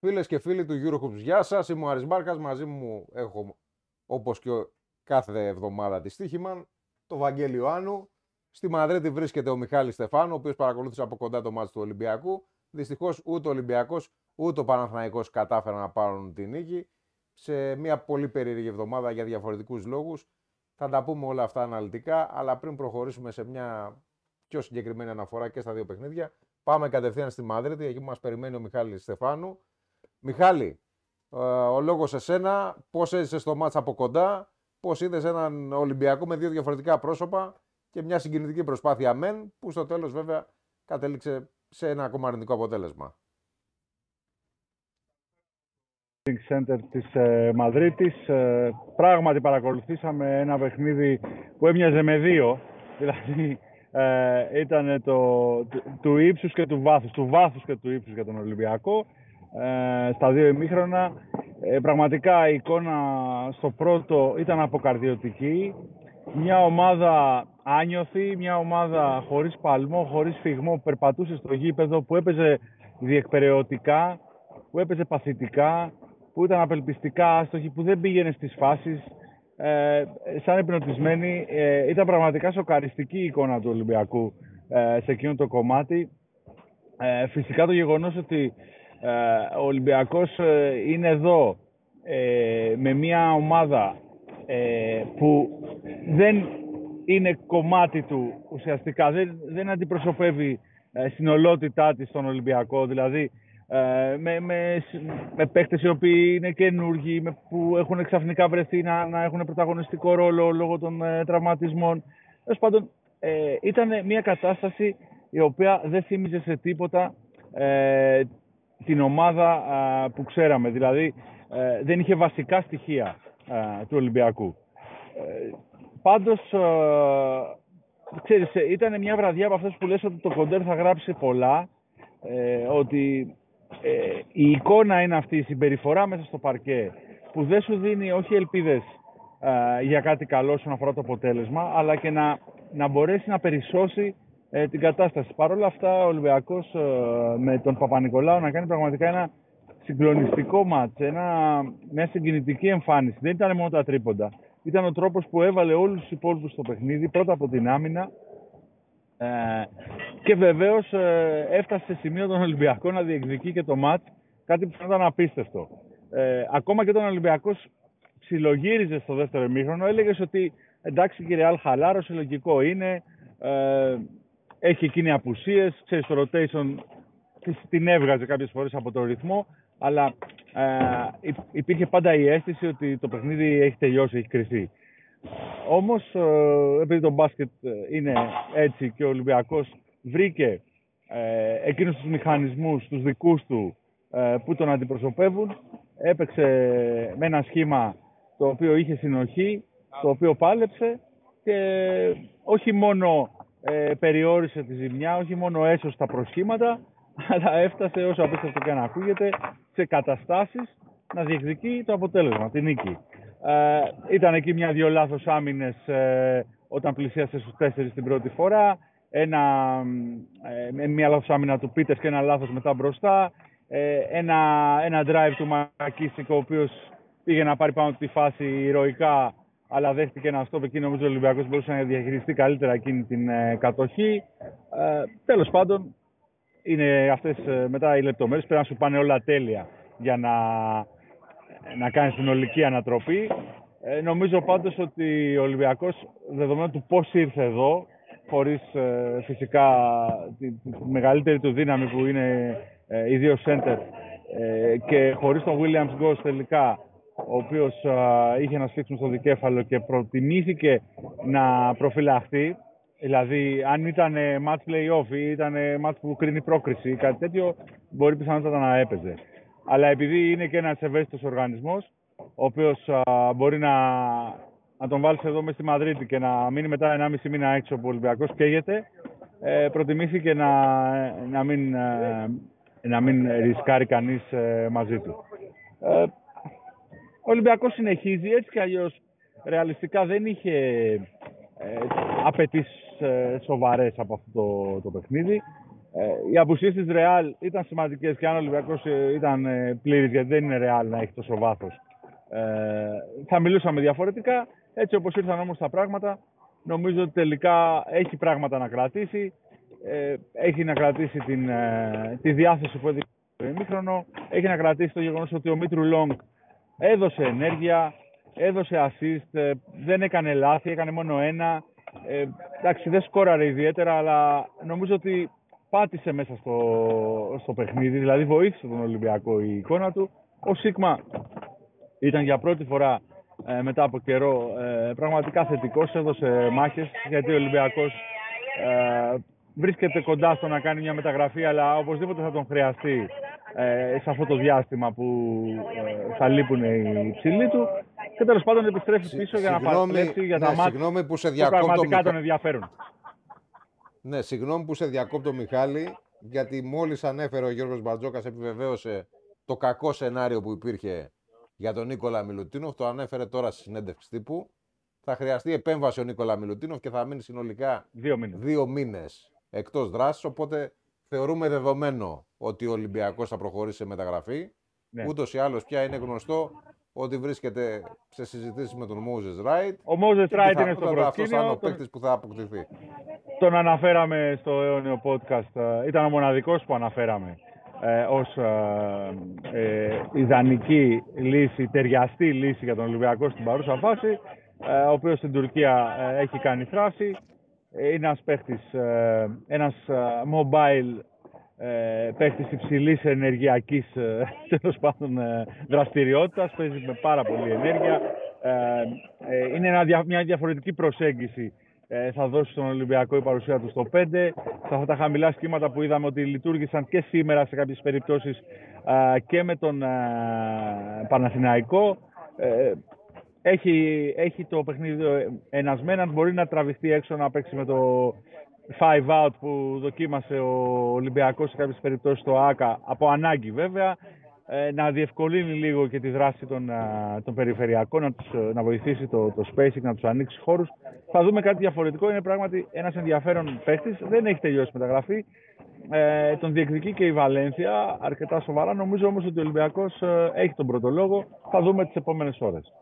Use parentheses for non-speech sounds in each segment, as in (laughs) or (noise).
Φίλες και φίλοι του Eurohoops, γεια σας. Είμαι ο Άρης Μπάρκας. Μαζί μου έχω, όπως και κάθε εβδομάδα, τη Στίχημαν, το Βαγγέλη Ιωάννου. Στη Μαδρίτη βρίσκεται ο Μιχάλης Στεφάνου, ο οποίος παρακολούθησε από κοντά το μάτι του Ολυμπιακού. Δυστυχώς ούτε ο Ολυμπιακός ούτε ο Παναθηναϊκός κατάφεραν να πάρουν την νίκη. Σε μια πολύ περίεργη εβδομάδα για διαφορετικούς λόγους. Θα τα πούμε όλα αυτά αναλυτικά, αλλά πριν προχωρήσουμε σε μια πιο συγκεκριμένη αναφορά και στα δύο παιχνίδια, πάμε κατευθείαν στη Μαδρίτη, εκεί που μας περιμένει ο Μιχάλης Στεφάνου. Μιχάλη, ε, ο λόγος σε σένα, πώς έζησες το μάτς από κοντά, πώς είδες έναν Ολυμπιακό με δύο διαφορετικά πρόσωπα και μια συγκινητική προσπάθεια μεν, που στο τέλος βέβαια κατέληξε σε ένα ακόμα αρνητικό αποτέλεσμα. Center της ε, Μαδρίτης. Ε, πράγματι παρακολουθήσαμε ένα παιχνίδι που έμοιαζε με δύο. (laughs) Δηλαδή ε, ήταν το, του, του ύψους και του βάθους, του βάθους και του ύψους για τον Ολυμπιακό. Ε, στα δύο ημίχρονα. Ε, πραγματικά η εικόνα στο πρώτο ήταν αποκαρδιωτική. Μια ομάδα άνιωθη, μια ομάδα χωρίς παλμό, χωρίς φυγμό που περπατούσε στο γήπεδο, που έπαιζε διεκπαιρεωτικά, που έπαιζε παθητικά, που ήταν απελπιστικά άστοχη, που δεν πήγαινε στις φάσεις. Ε, σαν επινοτισμένη, ε, ήταν πραγματικά σοκαριστική η εικόνα του Ολυμπιακού ε, σε εκείνο το κομμάτι. Ε, φυσικά το γεγονός ότι ε, ο Ολυμπιακός ε, είναι εδώ ε, με μια ομάδα που δεν είναι κομμάτι του ουσιαστικά, δεν, δεν αντιπροσωπεύει στην ολότητά της τον Ολυμπιακό, δηλαδή με, με, με παίκτες οι οποίοι είναι καινούργοι, με, που έχουν ξαφνικά βρεθεί να, να έχουν πρωταγωνιστικό ρόλο λόγω των τραυματισμών. Τέλος πάντων, ήταν μια κατάσταση η οποία δεν θύμιζε σε τίποτα την ομάδα που ξέραμε. Δηλαδή ε, δεν είχε βασικά στοιχεία του Ολυμπιακού. Ε, πάντως, ξέρεις, ε, ήταν μια βραδιά από αυτές που λες ότι το κοντέρ θα γράψει πολλά, ότι η εικόνα είναι αυτή, η συμπεριφορά μέσα στο παρκέ, που δεν σου δίνει όχι ελπίδες για κάτι καλό όσον αφορά το αποτέλεσμα, αλλά και να, να μπορέσει να περισσώσει ε, την κατάσταση. Παρ' όλα αυτά, ο Ολυμπιακός ε, με τον Παπα-Νικολάου να κάνει πραγματικά ένα συγκλονιστικό μάτς, ένα, μια συγκινητική εμφάνιση. Δεν ήταν μόνο τα τρίποντα. Ήταν ο τρόπος που έβαλε όλους τους υπόλοιπους στο παιχνίδι, πρώτα από την άμυνα ε, και βεβαίως ε, έφτασε σε σημείο τον Ολυμπιακό να διεκδικεί και το μάτς, κάτι που ήταν απίστευτο. Ε, ακόμα και τον Ολυμπιακός ψιλογύριζε στο δεύτερο ημίχρονο, έλεγες ότι εντάξει κύριε Αλ χαλάρωσε, λογικό είναι, ε, έχει εκείνη απουσίες, ξέρεις το rotation την έβγαζε κάποιες φορές από το ρυθμό, αλλά ε, υπήρχε πάντα η αίσθηση ότι το παιχνίδι έχει τελειώσει, έχει κρυφθεί. Όμως, ε, επειδή το μπάσκετ ε, είναι έτσι και ο Ολυμπιακός βρήκε ε, εκείνους τους μηχανισμούς, τους δικούς του, ε, που τον αντιπροσωπεύουν, έπαιξε με ένα σχήμα το οποίο είχε συνοχή, το οποίο πάλεψε και όχι μόνο ε, περιόρισε τη ζημιά, όχι μόνο έσωσε τα προσχήματα, (laughs) αλλά έφτασε όσο απίστευτο και να ακούγεται σε καταστάσεις να διεκδικεί το αποτέλεσμα, την νίκη. Ε, ήταν εκεί μια-δυο λάθος άμυνες ε, όταν πλησίασε στους τέσσερις την πρώτη φορά, ένα, ε, μια λάθος άμυνα του Πίτες και ένα λάθος μετά μπροστά, ε, ένα, ένα drive του Μακίστικο ο οποίος πήγε να πάρει πάνω τη φάση ηρωικά αλλά δέχτηκε ένα στόπ εκεί. Νομίζω ο Ολυμπιακός μπορούσε να διαχειριστεί καλύτερα εκείνη την ε, κατοχή. Ε, Τέλος πάντων, είναι αυτές ε, μετά οι λεπτομέρειες. Πρέπει να σου πάνε όλα τέλεια για να, να κάνεις συνολική ανατροπή. Ε, νομίζω πάντως ότι ο Ολυμπιακός, δεδομένου του πώς ήρθε εδώ, χωρίς ε, φυσικά τη, τη, μεγαλύτερη του δύναμη που είναι ε, οι δύο σέντερ και χωρίς τον Williams Ghost τελικά ο οποίος είχε ένα σφίξιμο στο δικέφαλο και προτιμήθηκε να προφυλαχθεί. Δηλαδή, αν ήταν match play-off ή ήταν match που κρίνει πρόκριση ή κάτι τέτοιο, μπορεί πιθανότατα να έπαιζε. Αλλά επειδή είναι και ένας ευαίσθητος οργανισμός, ο οποίος μπορεί να, να τον βάλεις εδώ μέσα στη Μαδρίτη και να μείνει μετά 1,5 μήνα έξω από ο Ολυμπιακός καίγεται, ε, προτιμήθηκε να, να, μην, ε, να μην ρισκάρει κανείς ε, μαζί του. Ε, ο Ολυμπιακός συνεχίζει έτσι κι αλλιώς ρεαλιστικά δεν είχε ε, απαιτήσεις ε, σοβαρές από αυτό το, το παιχνίδι. Ε, οι απουσίες της Ρεάλ ήταν σημαντικές και αν ο Ολυμπιακός ε, ήταν ε, πλήρης, γιατί δεν είναι Ρεάλ να έχει τόσο βάθος, ε, θα μιλούσαμε διαφορετικά. Έτσι όπως ήρθαν όμως τα πράγματα, νομίζω ότι τελικά έχει πράγματα να κρατήσει. Ε, έχει να κρατήσει την, ε, τη διάθεση που έδειξε το ημίχρονο. Έχει να κρατήσει το γεγονός ότι ο Μήτρου Λόγκ έδωσε ενέργεια, έδωσε assist, ε, δεν έκανε λάθη, έκανε μόνο ένα. Ε, εντάξει, δεν σκόραρε ιδιαίτερα, αλλά νομίζω ότι πάτησε μέσα στο, στο παιχνίδι, δηλαδή βοήθησε τον Ολυμπιακό η εικόνα του. Ο Σίγμα ήταν για πρώτη φορά ε, μετά από καιρό ε, πραγματικά θετικός, έδωσε μάχες γιατί ο Ολυμπιακός ε, βρίσκεται κοντά στο να κάνει μια μεταγραφή αλλά οπωσδήποτε θα τον χρειαστεί ε, σε αυτό το διάστημα που ε, θα λείπουν οι ψηλοί του και τέλος πάντων επιστρέφεις πίσω για να παλέψει για τα ναι, μάτια που, σε που πραγματικά τον ενδιαφέρουν. Ναι, συγγνώμη που σε διακόπτω Μιχάλη, γιατί μόλις ανέφερε ο Γιώργος Μπαρτζόκας επιβεβαίωσε το κακό σενάριο που υπήρχε για τον Νίκολα Μιλουτίνοφ. Το ανέφερε τώρα στη συνέντευξη τύπου. Θα χρειαστεί επέμβαση ο Νίκολα Μιλουτίνοφ και θα μείνει συνολικά δύο μήνες, δύο μήνες εκτός δράσης. Οπότε θεωρούμε δεδομένο ότι ο Ολυμπιακός θα προχωρήσει σε μεταγραφή. Ναι. Ούτως ή άλλως πια είναι γνωστό ότι βρίσκεται σε συζητήσεις με τον Moses Wright. Ο Moses Wright είναι στο προσκήνιο. Αυτό ο παίκτης που θα αποκτηθεί. Τον αναφέραμε στο αιώνιο podcast. Ε, ήταν ο μοναδικός που αναφέραμε ε, ως ε, ε, ιδανική λύση, ταιριαστή λύση για τον Ολυμπιακό στην παρούσα φάση, ε, ο οποίος στην Τουρκία ε, έχει κάνει θράση. Είναι ένας παίχτης, ένας mobile ε, παίχτης υψηλής ενεργειακής (laughs) τέλος πάντων δραστηριότητας, παίζει με πάρα πολύ ενέργεια. είναι μια διαφορετική προσέγγιση ε, θα δώσει στον Ολυμπιακό η παρουσία του στο 5. Σε αυτά τα χαμηλά σχήματα που είδαμε ότι λειτουργήσαν και σήμερα σε κάποιες περιπτώσεις και με τον Παναθηναϊκό. Ε, έχει, έχει το παιχνίδι ένας μέναν, μπορεί να τραβηχτεί έξω να παίξει με το 5 out που δοκίμασε ο Ολυμπιακός σε κάποιες περιπτώσεις στο ΆΚΑ, από ανάγκη βέβαια. Ε, να διευκολύνει λίγο και τη δράση των, των περιφερειακών, να, τους, ε, να βοηθήσει το, το spacing, να τους ανοίξει χώρους. Θα δούμε κάτι διαφορετικό. Είναι πράγματι ένας ενδιαφέρον παίχτης. Δεν έχει τελειώσει μεταγραφή. Ε, τον διεκδικεί και η Βαλένθια αρκετά σοβαρά. Νομίζω όμως ότι ο Ολυμπιακός ε, έχει τον πρώτο λόγο. Θα δούμε τις επόμενες ώρες.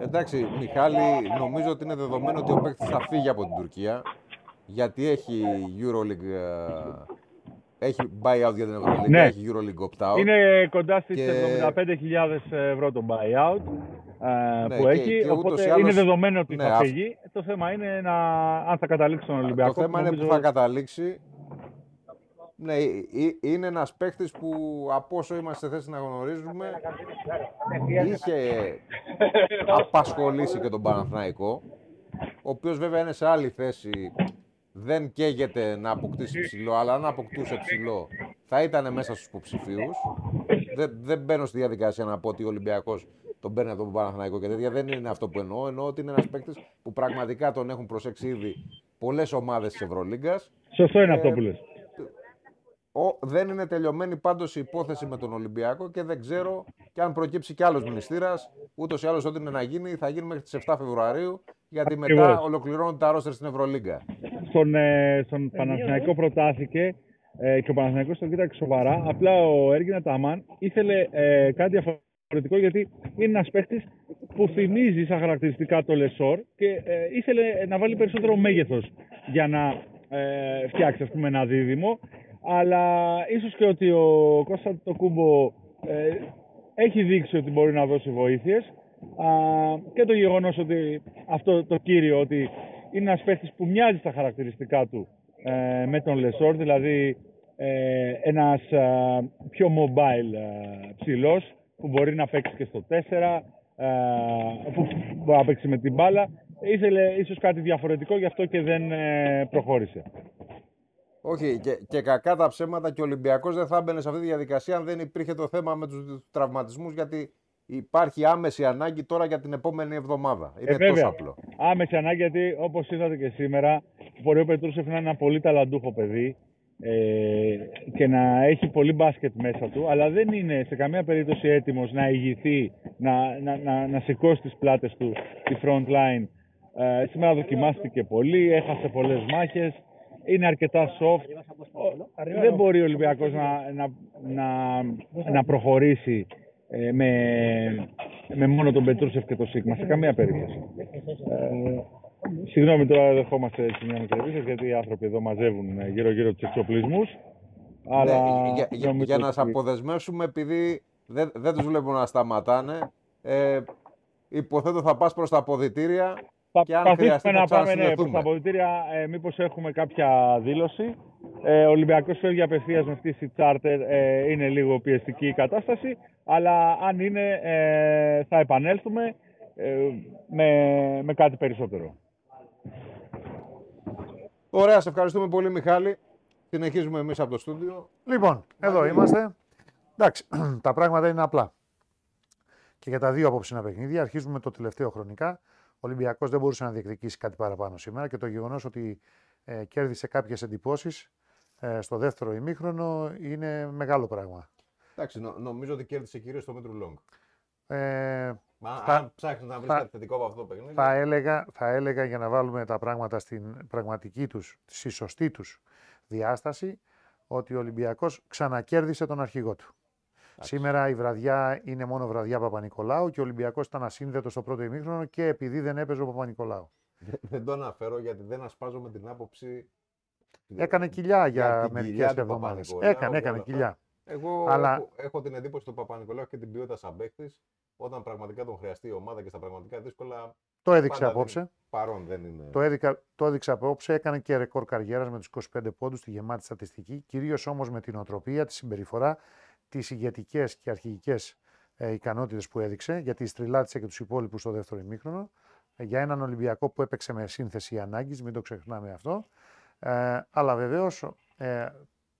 Εντάξει, Μιχάλη, νομίζω ότι είναι δεδομένο ότι ο παίκτης θα φύγει από την Τουρκία γιατί έχει EuroLeague έχει buyout για την Ευρωλίγα, ναι. έχει EuroLeague opt-out. Είναι κοντά στις και... 75.000 ευρώ το buyout ναι, που έχει, και οπότε είναι δεδομένο ότι ναι, θα φύγει. Το θέμα είναι να, αν θα καταλήξει στον Ολυμπιακό. Το θέμα είναι που θα καταλήξει. Ναι, είναι ένας παίχτη που από όσο είμαστε θέση να γνωρίζουμε είχε απασχολήσει και τον Παναθηναϊκό ο οποίος βέβαια είναι σε άλλη θέση δεν καίγεται να αποκτήσει ψηλό, αλλά αν αποκτούσε ψηλό θα ήταν μέσα στους υποψηφίους. Δεν, δεν μπαίνω στη διαδικασία να πω ότι ο Ολυμπιακός τον παίρνει από τον Παναθηναϊκό και τέτοια. Δεν είναι αυτό που εννοώ. Εννοώ ότι είναι ένας παίκτης που πραγματικά τον έχουν προσέξει ήδη πολλές ομάδες της Ευρωλίγκας. Σωστό είναι αυτό που λες. Ο, δεν είναι τελειωμένη πάντως η υπόθεση με τον Ολυμπιακό και δεν ξέρω και αν προκύψει κι άλλος μνηστήρας. Ούτως ή άλλως, ό,τι είναι να γίνει, θα γίνει μέχρι τις 7 Φεβρουαρίου, γιατί μετά ολοκληρώνουν τα ρόστερ στην Ευρωλίγκα. Στον, ε, στον Παναθηναϊκό προτάθηκε ε, και ο Παναθηναϊκός τον κοίταξε σοβαρά. Απλά ο Έργινα Ταμάν ήθελε ε, κάτι διαφορετικό γιατί είναι ένας παίχτη που θυμίζει σαν χαρακτηριστικά το Λεσόρ και ε, ήθελε να βάλει περισσότερο μέγεθος για να ε, φτιάξει ας πούμε, ένα δίδυμο αλλά ίσως και ότι ο Κώστας Αντετοκούνμπο ε, έχει δείξει ότι μπορεί να δώσει βοήθειες α, και το γεγονός ότι αυτό το κύριο ότι είναι ένας παίχτης που μοιάζει στα χαρακτηριστικά του ε, με τον Λεσόρ, δηλαδή ε, ένας πιο mobile ψηλός που μπορεί να παίξει και στο 4, που μπορεί να παίξει με την μπάλα. Ήθελε ίσως κάτι διαφορετικό, γι' αυτό και δεν προχώρησε. Όχι, και, και κακά τα ψέματα και ο Ολυμπιακός δεν θα έμπαινε σε αυτή τη διαδικασία αν δεν υπήρχε το θέμα με τους τραυματισμούς. Γιατί υπάρχει άμεση ανάγκη τώρα για την επόμενη εβδομάδα. Είναι ε, τόσο απλό. Άμεση ανάγκη γιατί όπως είδατε και σήμερα, μπορεί ο Πετρούσεφ να είναι ένα πολύ ταλαντούχο παιδί ε, και να έχει πολύ μπάσκετ μέσα του, αλλά δεν είναι σε καμία περίπτωση έτοιμος να ηγηθεί, να, να, να, να σηκώσει τις πλάτες του τη front line. Ε, σήμερα δοκιμάστηκε πολύ, έχασε πολλές μάχες είναι αρκετά soft. Ο- Δεν μπορεί ο Ολυμπιακός να, να, να, να προχωρήσει ε, με, με μόνο τον Πετρούσεφ και τον Σίγμα σε καμία περίπτωση. Ε, συγγνώμη τώρα δεχόμαστε έτσι μια μικρή επίθεση, γιατί οι άνθρωποι εδώ μαζεύουν γύρω-γύρω τους εξοπλισμούς. Αλλά Ναι, για, για, νομίζω για να σε ότι- αποδεσμεύσουμε, επειδή δεν, δεν τους βλέπουμε να σταματάνε, ε, υποθέτω θα πας προς τα αποδητήρια Θα και αν προσπαθήσουμε χρειαστεί να θα πάμε ναι, προς ξανασυνδεθούμε. τα αποδητήρια, ε, μήπως έχουμε κάποια δήλωση. Ε, ο Ολυμπιακός φεύγει απευθείας με πτήση τσάρτερ, ε, είναι λίγο πιεστική η κατάσταση, αλλά αν είναι ε, θα επανέλθουμε ε, με, με κάτι περισσότερο. Ωραία, σε ευχαριστούμε πολύ Μιχάλη. Συνεχίζουμε εμείς από το στούντιο. Λοιπόν, εδώ είμαστε. Εντάξει, (clears throat) τα πράγματα είναι απλά. Και για τα δύο απόψινα παιχνίδια αρχίζουμε με το τελευταίο χρονικά. Ο Ολυμπιακός δεν μπορούσε να διεκδικήσει κάτι παραπάνω σήμερα και το γεγονός ότι ε, κέρδισε κάποιες εντυπώσεις ε, στο δεύτερο ημίχρονο είναι μεγάλο πράγμα. Εντάξει, νο- νομίζω ότι κέρδισε κυρίως το Μέτρου Λόγκ. Ε, Μα Θα- αν ψάχνεις να βρεις θα- κάτι θετικό από αυτό το παιχνίδι, θα, έλεγα, θα έλεγα για να βάλουμε τα πράγματα στην πραγματική τους, στη σωστή τους διάσταση, ότι ο Ολυμπιακός ξανακέρδισε τον αρχηγό του. Σήμερα η βραδιά είναι μόνο βραδιά Παπα-Νικολάου και ο Ολυμπιακός ήταν ασύνδετος στο πρώτο ημίχρονο και επειδή δεν έπαιζε ο Παπα-Νικολάου. δεν- δεν το αναφέρω γιατί δεν ασπάζω με την άποψη... Έκανε κοιλιά για την μερικές κοιλιά του εβδομάδες. Παπα-Νικολάου Έκανε, και έκανε όλα αυτά. κοιλιά. Εγώ Αλλά- έχω, έχω την εντύπωση του Παπα-Νικολάου και την ποιότητα σαν παίκτης, όταν πραγματικά τον χρειαστεί η ομάδα και στα πραγματικά δύσκολα, Το έδειξε πάντα απόψε. δεν- παρόν δεν είναι. Το, έδικα, το έδειξε απόψε, έκανε και ρεκόρ καριέρας με τους 25 πόντους στη γεμάτη στατιστική, κυρίως όμως με την οτροπία, τη συμπεριφορά, τις ηγετικές και αρχηγικές ε, ικανότητες που έδειξε, γιατί στριλάτισε και τους υπόλοιπους στο δεύτερο ημίχρονο. Ε, για έναν Ολυμπιακό που έπαιξε με σύνθεση ανάγκης, μην το ξεχνάμε αυτό. Ε, αλλά βεβαίως ε,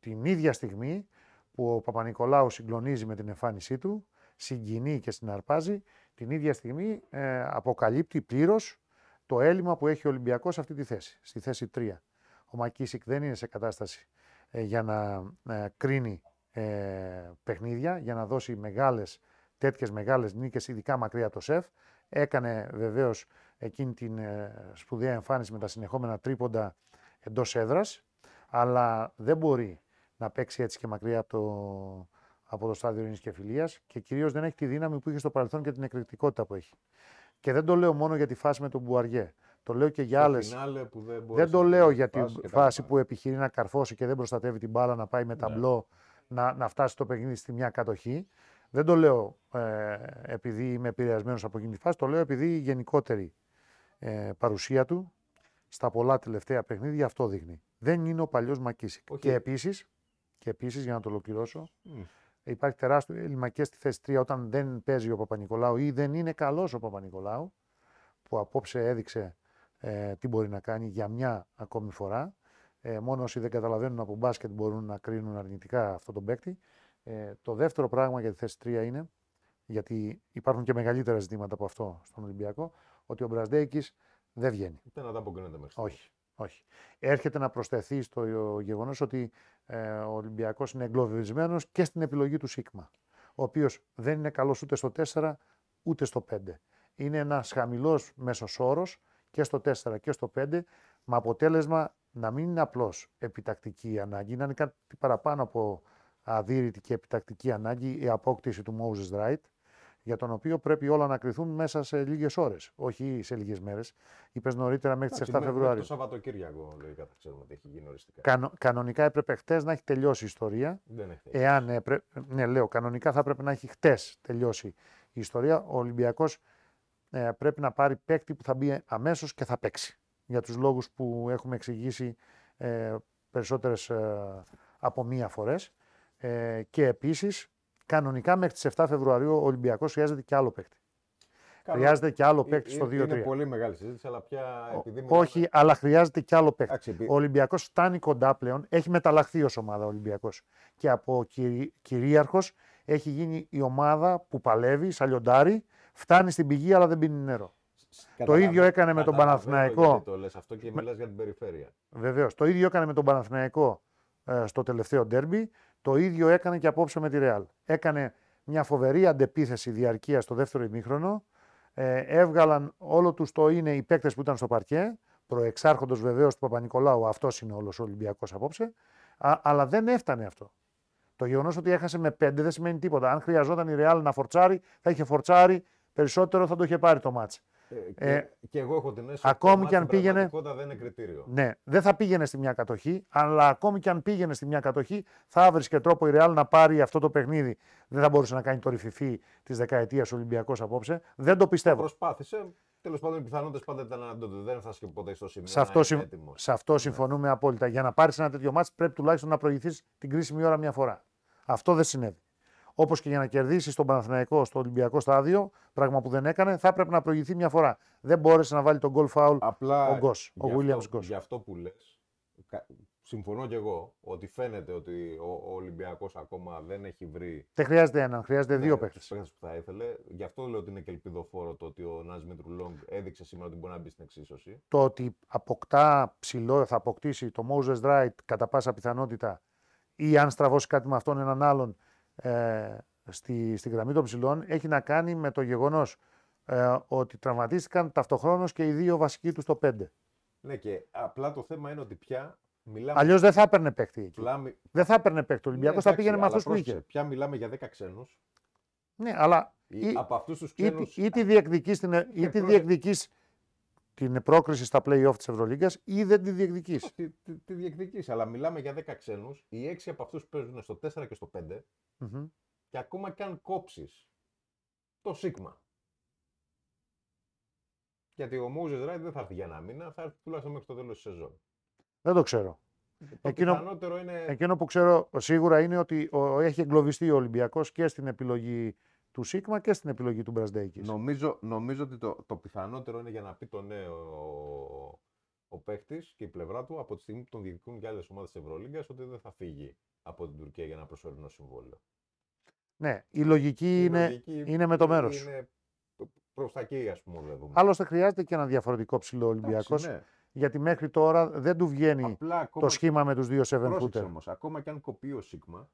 την ίδια στιγμή που ο Παπα-Νικολάου συγκλονίζει με την εμφάνισή του, συγκινεί και συναρπάζει, την ίδια στιγμή ε, αποκαλύπτει πλήρως το έλλειμμα που έχει ο Ολυμπιακός σε αυτή τη θέση, στη θέση 3. Ο Μακίσικ δεν είναι σε κατάσταση ε, για να ε, κρίνει ε, παιχνίδια, για να δώσει μεγάλες, τέτοιες μεγάλες νίκες, ειδικά μακριά από το ΣΕΦ. Έκανε βεβαίως εκείνη την ε, σπουδαία εμφάνιση με τα συνεχόμενα τρίποντα εντός έδρας, αλλά δεν μπορεί να παίξει έτσι και μακριά από το, από το στάδιο ειρήνης και φιλίας και κυρίως δεν έχει τη δύναμη που είχε στο παρελθόν και την εκρηκτικότητα που έχει. Και δεν το λέω μόνο για τη φάση με τον Μπουαριέ. Το λέω και για Το άλλε. φινάλε που δεν, Δεν μπόρεσε το να λέω τελειώσει για τη τη φάση και τα φάση λοιπά. που επιχειρεί να καρφώσει και δεν προστατεύει την μπάλα, να πάει με ταμπλό, να, να φτάσει το παιχνίδι στη μια κατοχή. Δεν το λέω ε, επειδή είμαι επηρεασμένος από εκείνη τη φάση, το λέω επειδή η γενικότερη ε, παρουσία του στα πολλά τελευταία παιχνίδια αυτό δείχνει. Δεν είναι ο παλιός Μακίσικ. Όχι. Και επίσης, και επίσης, για να το ολοκληρώσω, Μμ. υπάρχει τεράστιο έλλειμμα και στη θέση 3 όταν δεν παίζει ο Παπα-Νικολάου ή δεν είναι καλός ο Παπα-Νικολάου, που απόψε έδειξε ε, τι μπορεί να κάνει για μια ακόμη φορά. Ε, μόνο όσοι δεν καταλαβαίνουν από μπάσκετ μπορούν να κρίνουν αρνητικά αυτό τον παίκτη. Ε, το δεύτερο πράγμα για τη θέση 3 είναι, γιατί υπάρχουν και μεγαλύτερα ζητήματα από αυτό στον Ολυμπιακό, ότι ο Μπρασδέικης δεν βγαίνει. Δεν ανταποκρίνεται μέχρι στιγμής. Όχι, όχι. Έρχεται να προσθεθεί στο γεγονός ότι ε, ο Ολυμπιακός είναι εγκλωβισμένος και στην επιλογή του Σίγμα. Ο οποίος δεν είναι καλός ούτε στο 4 ούτε στο 5. Είναι ένας χαμηλός μέσος όρος και στο 4 και στο 5, με αποτέλεσμα να μην είναι απλώς επιτακτική ανάγκη, να είναι κάτι παραπάνω από αδύρυτη και επιτακτική ανάγκη η απόκτηση του Moses Wright, για τον οποίο πρέπει όλα να κρυθούν μέσα σε λίγες ώρες, όχι σε λίγες μέρες. Είπες νωρίτερα μέχρι τις 7 Εντάξει, μέ- μέχρι Φεβρουαρίου. Το Σαββατοκύριακο λογικά θα ξέρουμε τι έχει γίνει οριστικά. Κανο, κανονικά έπρεπε χτες να έχει τελειώσει η ιστορία. Δεν έχει. Εάν έπρε... Ναι, λέω, κανονικά θα έπρεπε να έχει χτες τελειώσει η ιστορία. Ο Ολυμπιακός ε, πρέπει να πάρει παίκτη που θα μπει αμέσως και θα παίξει. Για τους λόγους που έχουμε εξηγήσει ε, περισσότερες από μία φορές. Ε, και επίσης, κανονικά μέχρι τις 7 Φεβρουαρίου ο Ολυμπιακός χρειάζεται και άλλο παίκτη. Καλό. Χρειάζεται και άλλο Ε, παίκτη στο ε, Είναι 2-3. πολύ μεγάλη συζήτηση, αλλά πια Ο- επειδή μιλάμε- Όχι, αλλά χρειάζεται και άλλο παίκτη. Εντάξει, επί- Ο Ολυμπιακός φτάνει κοντά πλέον. Έχει μεταλλαχθεί ως ομάδα ο Ολυμπιακός. Και από κυρι... κυρίαρχος έχει γίνει η ομάδα που παλεύει, σαλιοντάρι, φτάνει στην πηγή αλλά δεν πίνει νερό. Καταλαβα- ίδιο έκανε με τον καταλαβαίνω Παναθηναϊκό. Γιατί το λες αυτό και μιλάς για την περιφέρεια. Βεβαίως. Το ίδιο έκανε με τον Παναθηναϊκό ε, στο τελευταίο ντέρμπι. Το ίδιο έκανε και απόψε με τη Ρεάλ. Έκανε μια φοβερή αντεπίθεση διαρκεία στο δεύτερο ημίχρονο. Ε, έβγαλαν όλο τους το είναι οι παίκτες που ήταν στο παρκέ, προεξάρχοντος βεβαίως του Παπα-Νικολάου, αυτός είναι όλος ο Ολυμπιακός απόψε. Α, αλλά δεν έφτανε αυτό. Το γεγονός ότι έχασε με πέντε δεν σημαίνει τίποτα. Αν χρειαζόταν η Ρεάλ να φορτσάρει, θα είχε φορτσάρει περισσότερο, θα το είχε πάρει το μάτς. Ε, και, Ε, και εγώ έχω την αίσθηση ακόμη ότι το και αν μάτς στην πήγαινε- πραγματικότητα δεν είναι κριτήριο. Ναι, δεν θα πήγαινε στη μια κατοχή, αλλά ακόμη και αν πήγαινε στη μια κατοχή, θα έβρισκε τρόπο η Ρεάλ να πάρει αυτό το παιχνίδι. Δεν θα μπορούσε να κάνει το ρηφιφί της δεκαετίας Ολυμπιακός απόψε. Δεν το πιστεύω. Προσπάθησε. Τέλος πάντων, οι πιθανότητες πάντα ήταν να το δεν έφτασε και ποτέ στο σημείο. Σε να αυτό, είναι συμ- έτοιμος. σε αυτό συμφωνούμε απόλυτα. Για να πάρεις ένα τέτοιο μάτς πρέπει τουλάχιστον να προηγηθείς την κρίσιμη ώρα μια φορά. Αυτό δεν συνέβη. Όπως και για να κερδίσεις τον Παναθηναϊκό στο Ολυμπιακό στάδιο, πράγμα που δεν έκανε, θα έπρεπε να προηγηθεί μια φορά. Δεν μπόρεσε να βάλει τον goal foul Απλά ο Γκος, ο γι' Williams αυτό- Γκος. Γι' αυτό που λες, συμφωνώ κι εγώ ότι φαίνεται ότι ο, ο Ολυμπιακός ακόμα δεν έχει βρει Δεν χρειάζεται έναν, χρειάζεται δύο ναι, παίχτε. τους παίκτες που θα ήθελε. Γι' αυτό λέω ότι είναι και ελπιδοφόρο το ότι ο Νάζ Μητρουλόγκ έδειξε σήμερα ότι μπορεί να μπει στην εξίσωση. Το ότι αποκτά ψηλό, θα αποκτήσει το Moses Wright κατά πάσα πιθανότητα ή αν στραβώσει κάτι με αυτόν έναν άλλον ε, στη, στη γραμμή των ψηλών έχει να κάνει με το γεγονός ε, ότι τραυματίστηκαν ταυτοχρόνως και οι δύο βασικοί τους στο 5. Ναι, και απλά το θέμα είναι ότι πια μιλάμε. Αλλιώς δεν θα έπαιρνε παίχτη εκεί. απλά μι- Δεν θα έπαιρνε παίχτη. Ο Ολυμπιακός Ναι, θα εντάξει, πήγαινε με αλλά αυτούς που πρόσεξε, είχε. Πια μιλάμε για 10 ξένους. Ναι, αλλά ή, Από αυτούς τους ή, ξένου. ή τη διεκδικείς την, ή τη πρόσεξε. Διεκδικείς την πρόκριση στα play-off της Ευρωλίγκας ή δεν τη διεκδικείς; Τη, τη, τη διεκδικείς, αλλά μιλάμε για 10 ξένους. Οι 6 από αυτούς παίζουν στο 4 και στο 5. Μμμ. Και ακόμα και αν κόψεις το Σίγμα. Γιατί ο Μούζε Ράιτ δεν θα έρθει για ένα μήνα, θα έρθει τουλάχιστον μέχρι το τέλος της σεζόν. Δεν το ξέρω. Το Εκείνο- πιθανότερο είναι. Εκείνο που ξέρω σίγουρα είναι ότι ο, έχει εγκλωβιστεί ο Ολυμπιακός και στην επιλογή του Σίγμα και στην επιλογή του Μπρασδέικης. Νομίζω, νομίζω ότι το, το πιθανότερο είναι για να πει το νέο ο, ο παίχτης και η πλευρά του από τη στιγμή που τον διεκδικούν και άλλες ομάδες της Ευρωλίγκας ότι δεν θα φύγει από την Τουρκία για ένα προσωρινό συμβόλαιο. Ναι, η λογική Η είναι, λογική είναι με το μέρος. Είναι προς τα εκεί, ας πούμε, οδεύουμε. Άλλωστε χρειάζεται και ένα διαφορετικό ψηλό Ολυμπιακός, Εντάξει, ναι. γιατί μέχρι τώρα δεν του βγαίνει Απλά ακόμα, το σχήμα με τους δύο seven πρόσεξε footer. όμως, ακόμα και αν κοπεί ο Σίγμα,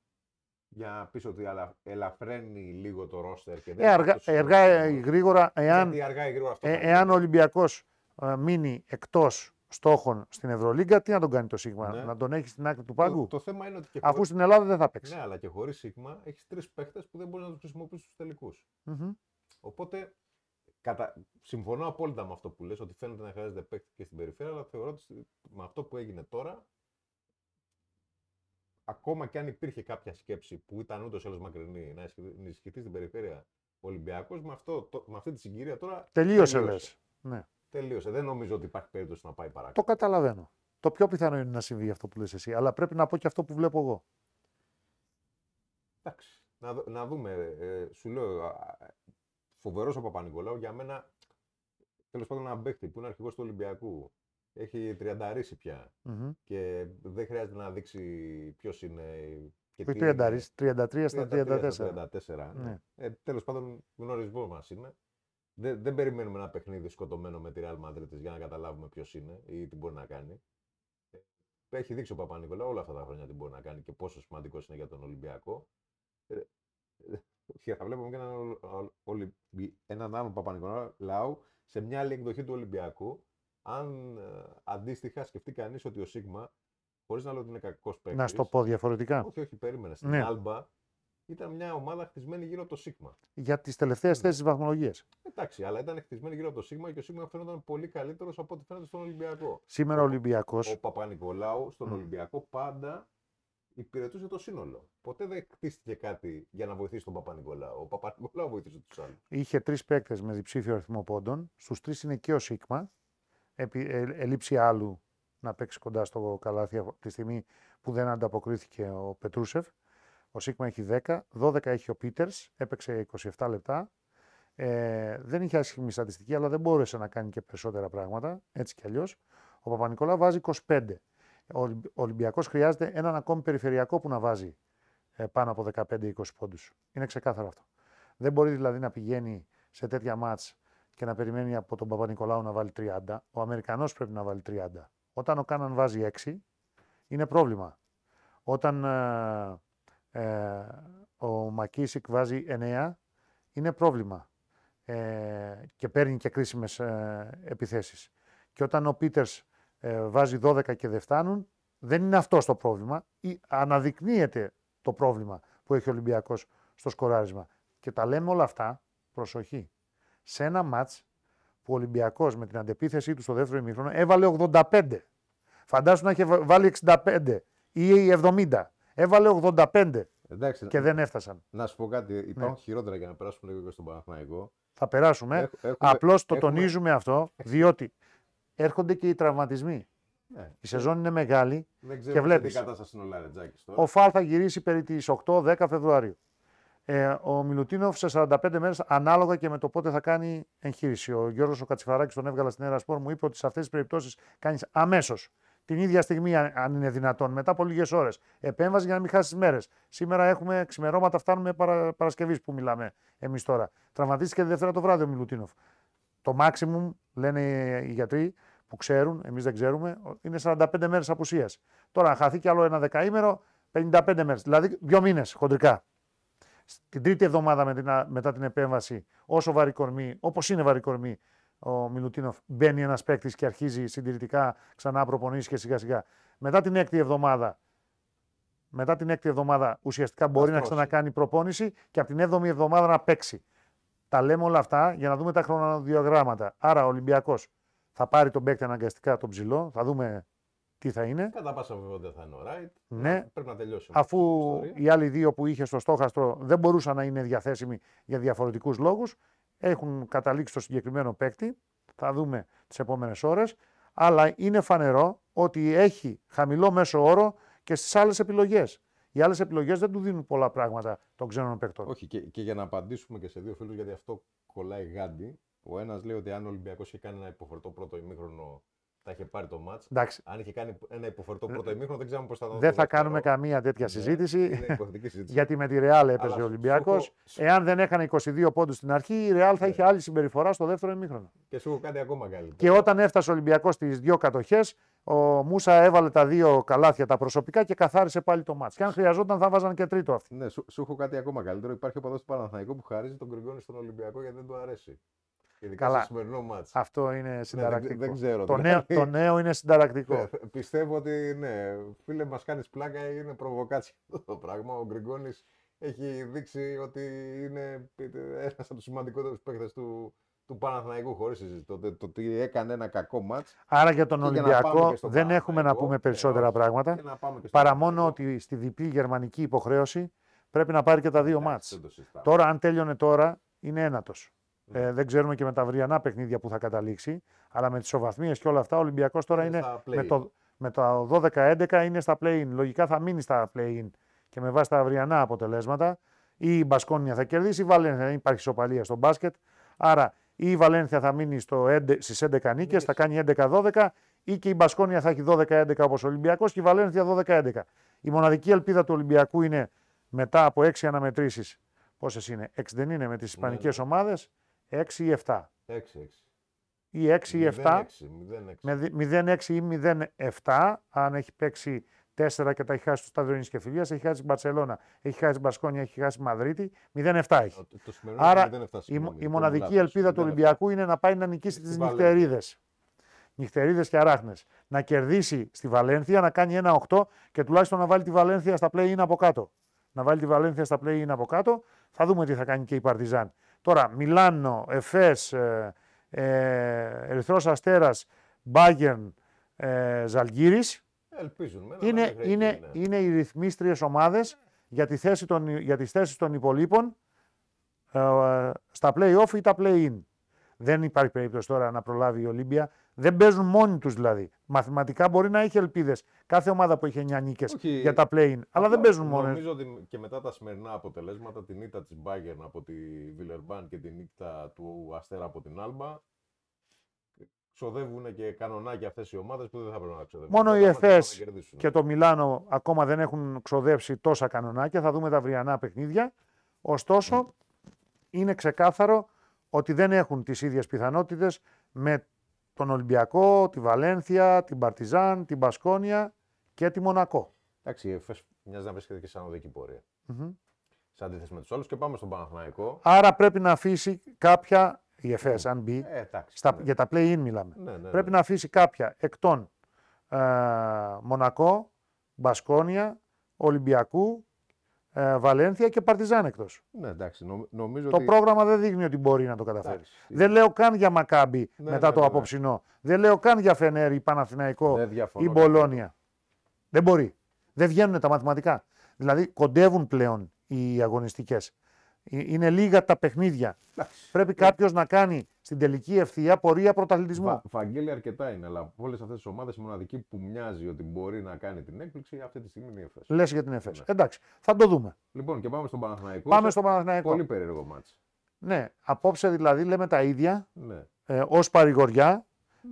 για να πεις ότι αλα- ελαφραίνει λίγο το ρόστερ και δεν Ε, θα αργά, το σηκώσει αργά ε, το ρόστερ. γρήγορα, εάν, Γιατί αργά ή γρήγορα αυτό ε, θα εάν γίνει. ο Ολυμπιακός ε, μείνει εκτός στόχων στην Ευρωλίγκα, τι να τον κάνει το Σίγμα, Ναι. να τον έχει στην άκρη του το, πάγκου, το θέμα είναι ότι και αφού χωρίς- στην Ελλάδα δεν θα παίξει. Ναι, αλλά και χωρίς Σίγμα έχεις τρεις παίχτε που δεν μπορείς να τους χρησιμοποιήσεις στου τελικούς. Μμμ. Οπότε κατα... συμφωνώ απόλυτα με αυτό που λες, ότι φαίνεται να χρειάζεται παίκτη και στην περιφέρεια, αλλά θεωρώ ότι στη- με αυτό που έγινε τώρα, ακόμα και αν υπήρχε κάποια σκέψη που ήταν ούτως ή άλλως μακρινή να ενισχυ- ενισχυθεί στην περιφέρεια ο Ολυμπιακός, με, αυτό, το- με αυτή τη συγκυρία τώρα Τελείωσε λες. Ναι. τελείωσε. Δεν νομίζω ότι υπάρχει περίπτωση να πάει Το παρακάτω. καταλαβαίνω. Το πιο πιθανό είναι να συμβεί αυτό που λες εσύ, αλλά πρέπει να πω και αυτό που βλέπω εγώ. Εντάξει. Να, δω- να δούμε. Ε, σου λέω, φοβερός ο Παπα-Νικολάου για μένα. Τέλος πάντων, ένα παίκτη που είναι αρχηγός του Ολυμπιακού. Έχει τριανταρίσει πια. Μμμ. και δεν χρειάζεται να δείξει ποιος είναι. Και Όχι τι είναι. 30, 33 στα 33 34. στα 34. Ναι. Ναι. Ε, Τέλος πάντων, γνωρισμό μας είναι. Δεν, δεν περιμένουμε ένα παιχνίδι σκοτωμένο με τη Real Madrid για να καταλάβουμε ποιος είναι ή τι μπορεί να κάνει. Ε, Έχει δείξει ο Παπα-Νικολά όλα αυτά τα χρόνια τι μπορεί να κάνει και πόσο σημαντικός είναι για τον Ολυμπιακό. Ε, ε, Και θα βλέπουμε και έναν, Ολ- Ολ- Ολυμπι- έναν άλλον Παπα-Νικολάου σε μια άλλη εκδοχή του Ολυμπιακού. Αν ε, αντίστοιχα σκεφτεί κανείς ότι ο Σίγμα, χωρίς να λέω ότι είναι κακός παίκτη. Να στο πω διαφορετικά. Όχι, όχι, περίμενε. Στην Ναι. Άλμπα ήταν μια ομάδα χτισμένη γύρω από το Σίγμα. Για τις τελευταίες Ναι. θέσεις βαθμολογίας. Εντάξει, αλλά ήταν χτισμένη γύρω από το Σίγμα και ο Σίγμα φαίνονταν πολύ καλύτερος από ό,τι φαίνεται στον Ολυμπιακό. Σήμερα ο Ολυμπιακό. Ο Παπα-Νικολάου στον Μμ. Ολυμπιακό πάντα υπηρετούσε το σύνολο. Ποτέ δεν χτίστηκε κάτι για να βοηθήσει τον Παπα-Νικολάου. Ο Παπα-Νικολάου βοηθούσε τους άλλους. Είχε τρεις παίκτες με διψήφιο αριθμό πόντων. Στους τρεις είναι και ο Σίγμα. Επί, ε, ελήψη άλλου να παίξει κοντά στο καλάθι από τη στιγμή που δεν ανταποκρίθηκε ο Πετρούσεφ. Ο Σίγμα έχει 10, 12 έχει ο Πίτερς, έπαιξε 27 λεπτά. Ε, δεν είχε άσχημη στατιστική, αλλά δεν μπόρεσε να κάνει και περισσότερα πράγματα, έτσι κι αλλιώς. Ο Παπα-Νικολά βάζει 25. Ο Ολυμπ- ο Ολυμπιακός χρειάζεται έναν ακόμη περιφερειακό που να βάζει ε, πάνω από 15-20 πόντους. Είναι ξεκάθαρο αυτό. Δεν μπορεί δηλαδή να πηγαίνει σε τέτοια μάτς και να περιμένει από τον Παπα-Νικολάου να βάλει 30. Ο Αμερικανός πρέπει να βάλει 30. Όταν ο Κάναν βάζει 6, είναι πρόβλημα. Όταν ε, ε, ο Μακίσικ βάζει 9, είναι πρόβλημα. Ε, και παίρνει και κρίσιμες ε, επιθέσεις. Και όταν ο Πίτερς ε, βάζει 12 και δεν φτάνουν. Δεν είναι αυτό το πρόβλημα. Ή αναδεικνύεται το πρόβλημα που έχει ο Ολυμπιακός στο σκοράρισμα. Και τα λέμε όλα αυτά, προσοχή, σε ένα μάτς που ο Ολυμπιακός με την αντεπίθεσή του στο δεύτερο ημίχρονο έβαλε 85. Φαντάσου να είχε βάλει 65 ή 70. Έβαλε 85 Εντάξει, και δεν έφτασαν. να σου πω κάτι. Υπάρχουν χειρότερα για να περάσουμε λίγο και στον Παναθηναϊκό. Θα περάσουμε. Έχ- έχουμε- Απλώς το έχουμε- τονίζουμε αυτό, διότι έρχονται και οι τραυματισμοί. Ναι. Η σεζόν είναι μεγάλη. Δεν ξέρω βλέπεις. τι κατάσταση είναι ο Λαρετζάκης τώρα. Ο Φαλ θα γυρίσει περί τις 8-10 Φεβρουαρίου. Ε, ο Μιλουτίνοφ σε 45 μέρες ανάλογα και με το πότε θα κάνει εγχείρηση. Ο Γιώργος ο Κατσιφαράκης τον έβγαλα στην Έρα Σπορ μου είπε ότι σε αυτές τις περιπτώσεις κάνεις αμέσως. Την ίδια στιγμή, αν- αν είναι δυνατόν, μετά από λίγες ώρες. Επέμβαση για να μην χάσεις μέρες. Σήμερα έχουμε ξημερώματα, φτάνουμε παρα, Παρασκευής που μιλάμε εμείς τώρα. Τραυματίστηκε τη Δευτέρα το βράδυ ο Μιλουτίνοφ. Το maximum, λένε οι γιατροί που ξέρουν, εμείς δεν ξέρουμε, είναι 45 μέρες απουσίας. Τώρα, αν χαθεί κι άλλο ένα δεκαήμερο, 55 μέρες. Δηλαδή, δύο μήνες χοντρικά. Την τρίτη εβδομάδα με την, α- μετά την επέμβαση, όσο βαρύ κορμί, όπως είναι βαρύ κορμί, ο Μιλουτίνοφ μπαίνει ένας παίκτης και αρχίζει συντηρητικά ξανά προπονήσεις και σιγά σιγά. Μετά την έκτη εβδομάδα, μετά την έκτη εβδομάδα ουσιαστικά μπορεί να στρώσει. ξανακάνει προπόνηση και από την έβδομη εβδομάδα να παίξει. Τα λέμε όλα αυτά για να δούμε τα χρονοδιαγράμματα. Άρα ο Ολυμπιακός θα πάρει τον παίκτη αναγκαστικά τον ψηλό, θα δούμε τι θα είναι; Κατά πάσα βέβαια θα είναι ο Ράιτ. Ναι. Πρέπει να τελειώσει. Αφού η ιστορία. οι άλλοι δύο που είχε στο στόχαστρο δεν μπορούσαν να είναι διαθέσιμοι για διαφορετικούς λόγους, έχουν καταλήξει στο συγκεκριμένο παίκτη. Θα δούμε τις επόμενες ώρες. Αλλά είναι φανερό ότι έχει χαμηλό μέσο όρο και στις άλλες επιλογές. Οι άλλες επιλογές δεν του δίνουν πολλά πράγματα των ξένων παίκτων. Όχι, και, και για να απαντήσουμε και σε δύο φίλους, γιατί αυτό κολλάει γάντι. Ο ένας λέει ότι αν ο Ολυμπιακός είχε κάνει ένα υποφερτό πρώτο ημίχρονο, θα είχε πάρει το μάτ. Εντάξει, Αν είχε κάνει ένα υποφερτό πρώτο ημίχρονο, δεν ξέρουμε πώς θα το δεν το θα δεύτερο. κάνουμε καμία τέτοια Ναι, συζήτηση. Είναι υποθετική συζήτηση. Γιατί με τη Ρεάλ έπαιζε Αλλά ο σου- Ολυμπιακός. σου έχω- Εάν δεν έκανε 22 πόντους στην αρχή, η Ρεάλ θα Ναι. είχε άλλη συμπεριφορά στο δεύτερο ημίχρονο. Και σου έχω κάτι ακόμα καλύτερο. Και όταν έφτασε ο Ολυμπιακός στις δύο κατοχές, ο Μούσα έβαλε τα δύο καλάθια τα προσωπικά και καθάρισε πάλι το μάτς. Και αν χρειαζόταν θα βάζαν και τρίτο αυτοί. Ναι, σου, σου έχω κάτι ακόμα καλύτερο. Υπάρχει ο παδός του Παναθηναϊκού που χαρίζει τον Γκριγκόνη στον Ολυμπιακό γιατί δεν του αρέσει. Ειδικά Καλά. στο σημερινό μάτς. Αυτό είναι συνταρακτικό. Ναι, δεν ξέρω, το, δηλαδή. νέο, το νέο είναι συνταρακτικό. Ναι, πιστεύω ότι ναι, φίλε, μας κάνεις πλάκα, είναι προβοκάτσια (laughs) αυτό το πράγμα. Ο Γκριγκόνη έχει δείξει ότι είναι ένας από τους σημαντικότερους παίκτες του, του Παναθηναϊκού, χωρίς συζήτηση. Το, το, το ότι έκανε ένα κακό μάτς. Άρα για τον Και για να πάμε Ολυμπιακό και στον δεν έχουμε να Παναθηναϊκό, πούμε ε, περισσότερα όχι. πράγματα. Και να πάμε και στο Παρά Παναθηναϊκό. μόνο ότι στη διπλή γερμανική υποχρέωση πρέπει να πάρει και τα δύο Εντάξει, μάτς. δεν το συζητάμε. Τώρα, αν τέλειωνε τώρα, είναι ένατος. Ναι. Ε, δεν ξέρουμε και με τα αυριανά παιχνίδια που θα καταλήξει. Αλλά με τις ισοβαθμίε και όλα αυτά, ο Ολυμπιακός τώρα Είναι είναι στα με play-in. το, με το 12-11 είναι στα play-in. Λογικά θα μείνει στα play-in και με βάση τα αυριανά αποτελέσματα. Ή η Μπασκόνια θα κερδίσει, η Βαλένθια δεν υπάρχει ισοπαλία στο μπάσκετ. Άρα ή η Βαλένθια θα μείνει στο 11 στις 11 νίκες, Νίκες. θα κάνει 11-12 ή και η Μπασκόνια θα έχει 12-11 όπως ο Ολυμπιακός και η Βαλένθια 12-11. Η μοναδική ελπίδα του Ολυμπιακού είναι μετά από 6 αναμετρήσεις, πόσες είναι, 6 δεν είναι με τις ισπανικές ναι. ομάδες, 6 ή 7. 6-6. Ή 6 ή 7 0-6. με δι- 0-6 ή 0-7, αν έχει παίξει 4 και τα έχει χάσει στο στάδιο Ειρήνης και Φιλίας, έχει χάσει η Μπαρσελόνα, έχει χάσει η Μπασκόνια, έχει χάσει η Μαδρίτη, 0-7 έχει. Το, το σημερινό Άρα είναι 0-7, Η, συγγνώμη, η το μοναδική λάθος, ελπίδα του 0-7. Ολυμπιακού είναι να πάει να νικήσει Στη τις Βαλένθια. νυχτερίδες. Νυχτερίδες και αράχνες. Να κερδίσει στη Βαλένθια, να κάνει ένα 8 και τουλάχιστον να βάλει τη Βαλένθια στα play-in από κάτω. Να βάλει τη Βαλένθια στα play-in από κάτω. Θα δούμε τι θα κάνει και η Παρτιζάν. Τώρα, Μιλάνο, Εφές, ε, ε, Ερυθρός Αστέρας, Μπάγερν, ε, Ζαλγκύρης. Ελπίζουν. μεν, αλλά Είναι, δεν χρειάζεται, είναι, ναι. είναι οι ρυθμίστριες ομάδες για, τη θέση των, για τις θέσεις των υπολείπων ε, στα play-off ή τα play-in. Δεν υπάρχει περίπτωση τώρα να προλάβει η Ολύμπια. Δεν παίζουν μόνοι τους δηλαδή. Μαθηματικά μπορεί να έχει ελπίδες. Κάθε ομάδα που έχει 9 νίκες Όχι. για τα play-in. Αλλά δεν Απλά παίζουν μόνοι. Νομίζω ότι και μετά τα σημερινά αποτελέσματα, την ήττα της Bayern από τη Βιλερμπάν και την ήττα του Αστέρα από την Άλμπα, ξοδεύουν και κανονάκια αυτές οι ομάδες που δεν θα πρέπει να ξοδεύουν. Μόνο Δεν οι θα πρέπει να ΕΦΕΣ κερδίσουν. και το Μιλάνο ακόμα δεν έχουν ξοδέψει τόσα κανονάκια. Θα δούμε τα αυριανά παιχνίδια. Ωστόσο, είναι ξεκάθαρο ότι δεν έχουν τις ίδιες πιθανότητες με τον Ολυμπιακό, τη Βαλένθια, την Παρτιζάν, την Μπασκόνια και τη Μονακό. Εντάξει, η ΕΦΕΣ μοιάζει να βρίσκεται και σαν οδική πορεία. Μμμ. Σε αντίθεση με τους άλλους και πάμε στον Παναθηναϊκό. Άρα πρέπει να αφήσει κάποια, η ΕΦΕΣ αν μπει, Ε, εντάξει. στα, ναι. για τα play-in μιλάμε, Ναι, ναι, πρέπει ναι. να αφήσει κάποια εκ των ε, Μονακό, Μπασκόνια, Ολυμπιακού, ε, Βαλένθια και Παρτιζάν εκτός. Ναι, εντάξει. νο- νομίζω Το ότι. πρόγραμμα δεν δείχνει ότι μπορεί να το καταφέρει. Εντάξει. Δεν λέω καν για Μακάμπι Ναι, μετά ναι, το ναι, ναι. απόψινό. Δεν λέω καν για Φενέρ ή Παναθηναϊκό Δεν διαφωνώ ή καθόλου. Μπολόνια. Δεν μπορεί. Δεν βγαίνουν τα μαθηματικά. Δηλαδή κοντεύουν πλέον οι αγωνιστικές. Είναι λίγα τα παιχνίδια. Εντάξει. Πρέπει κάποιος να κάνει στην τελική ευθεία πορεία πρωταθλητισμού. Βα, Βαγγέλη αρκετά είναι, αλλά από όλες αυτές τις ομάδες η μοναδική που μοιάζει ότι μπορεί να κάνει την έκπληξη αυτή τη στιγμή είναι η ΕΦΕΣ. Λες για την ΕΦΕΣ. Ναι. Εντάξει, θα το δούμε. Λοιπόν, και πάμε στον Παναθηναϊκό. Πάμε Σε στο Παναθηναϊκό. Πολύ περίεργο μάτς. Ναι, απόψε δηλαδή λέμε τα ίδια Ναι. ε, ως παρηγοριά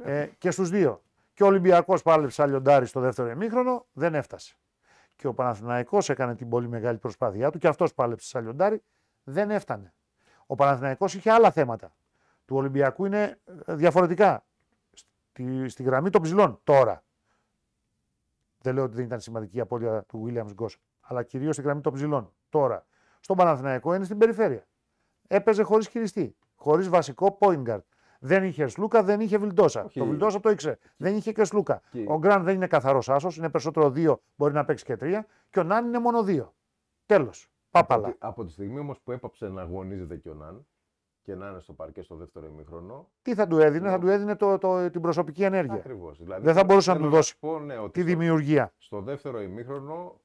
ε, και στους δύο. Και ο Ολυμπιακός πάλεψε αλλιοντάρι στο δεύτερο ημίχρονο, δεν έφτασε. Και ο Παναθηναϊκός έκανε την πολύ μεγάλη προσπάθειά του και αυτός πάλεψε σε αλλιοντάρι, δεν έφτανε. Ο Παναθηναϊκός είχε άλλα θέματα. Του Ολυμπιακού είναι ε, διαφορετικά. Στη, στη γραμμή των ψηλών τώρα. Δεν λέω ότι δεν ήταν σημαντική η απώλεια του Williams Γκος, αλλά κυρίως στη γραμμή των ψηλών τώρα. Στον Παναθηναϊκό είναι στην περιφέρεια. Έπαιζε χωρίς χειριστή, χωρίς βασικό point guard. Δεν είχε Σλούκα, δεν είχε Βιλντόσα. Όχι. Το Βιλντόσα το ήξερε. Δεν είχε και Σλούκα. Και- Ο Γκραντ δεν είναι καθαρός άσος, είναι περισσότερο δύο, μπορεί να παίξει και τρία. Και ο Νάν είναι μόνο δύο. Τέλος. Πάπαλα. Από, τη- από τη στιγμή όμως που έπαψε να αγωνίζεται και ο Ναν και να είναι στο παρκέ στο δεύτερο ημίχρονο. Τι θα του έδινε, Ναι. θα του έδινε το, το, την προσωπική ενέργεια. Ακριβώς. Δηλαδή, Δεν θα μπορούσε να θέλω του δώσει πω, ναι, ότι Τη στο- δημιουργία. Στο δεύτερο ημίχρονο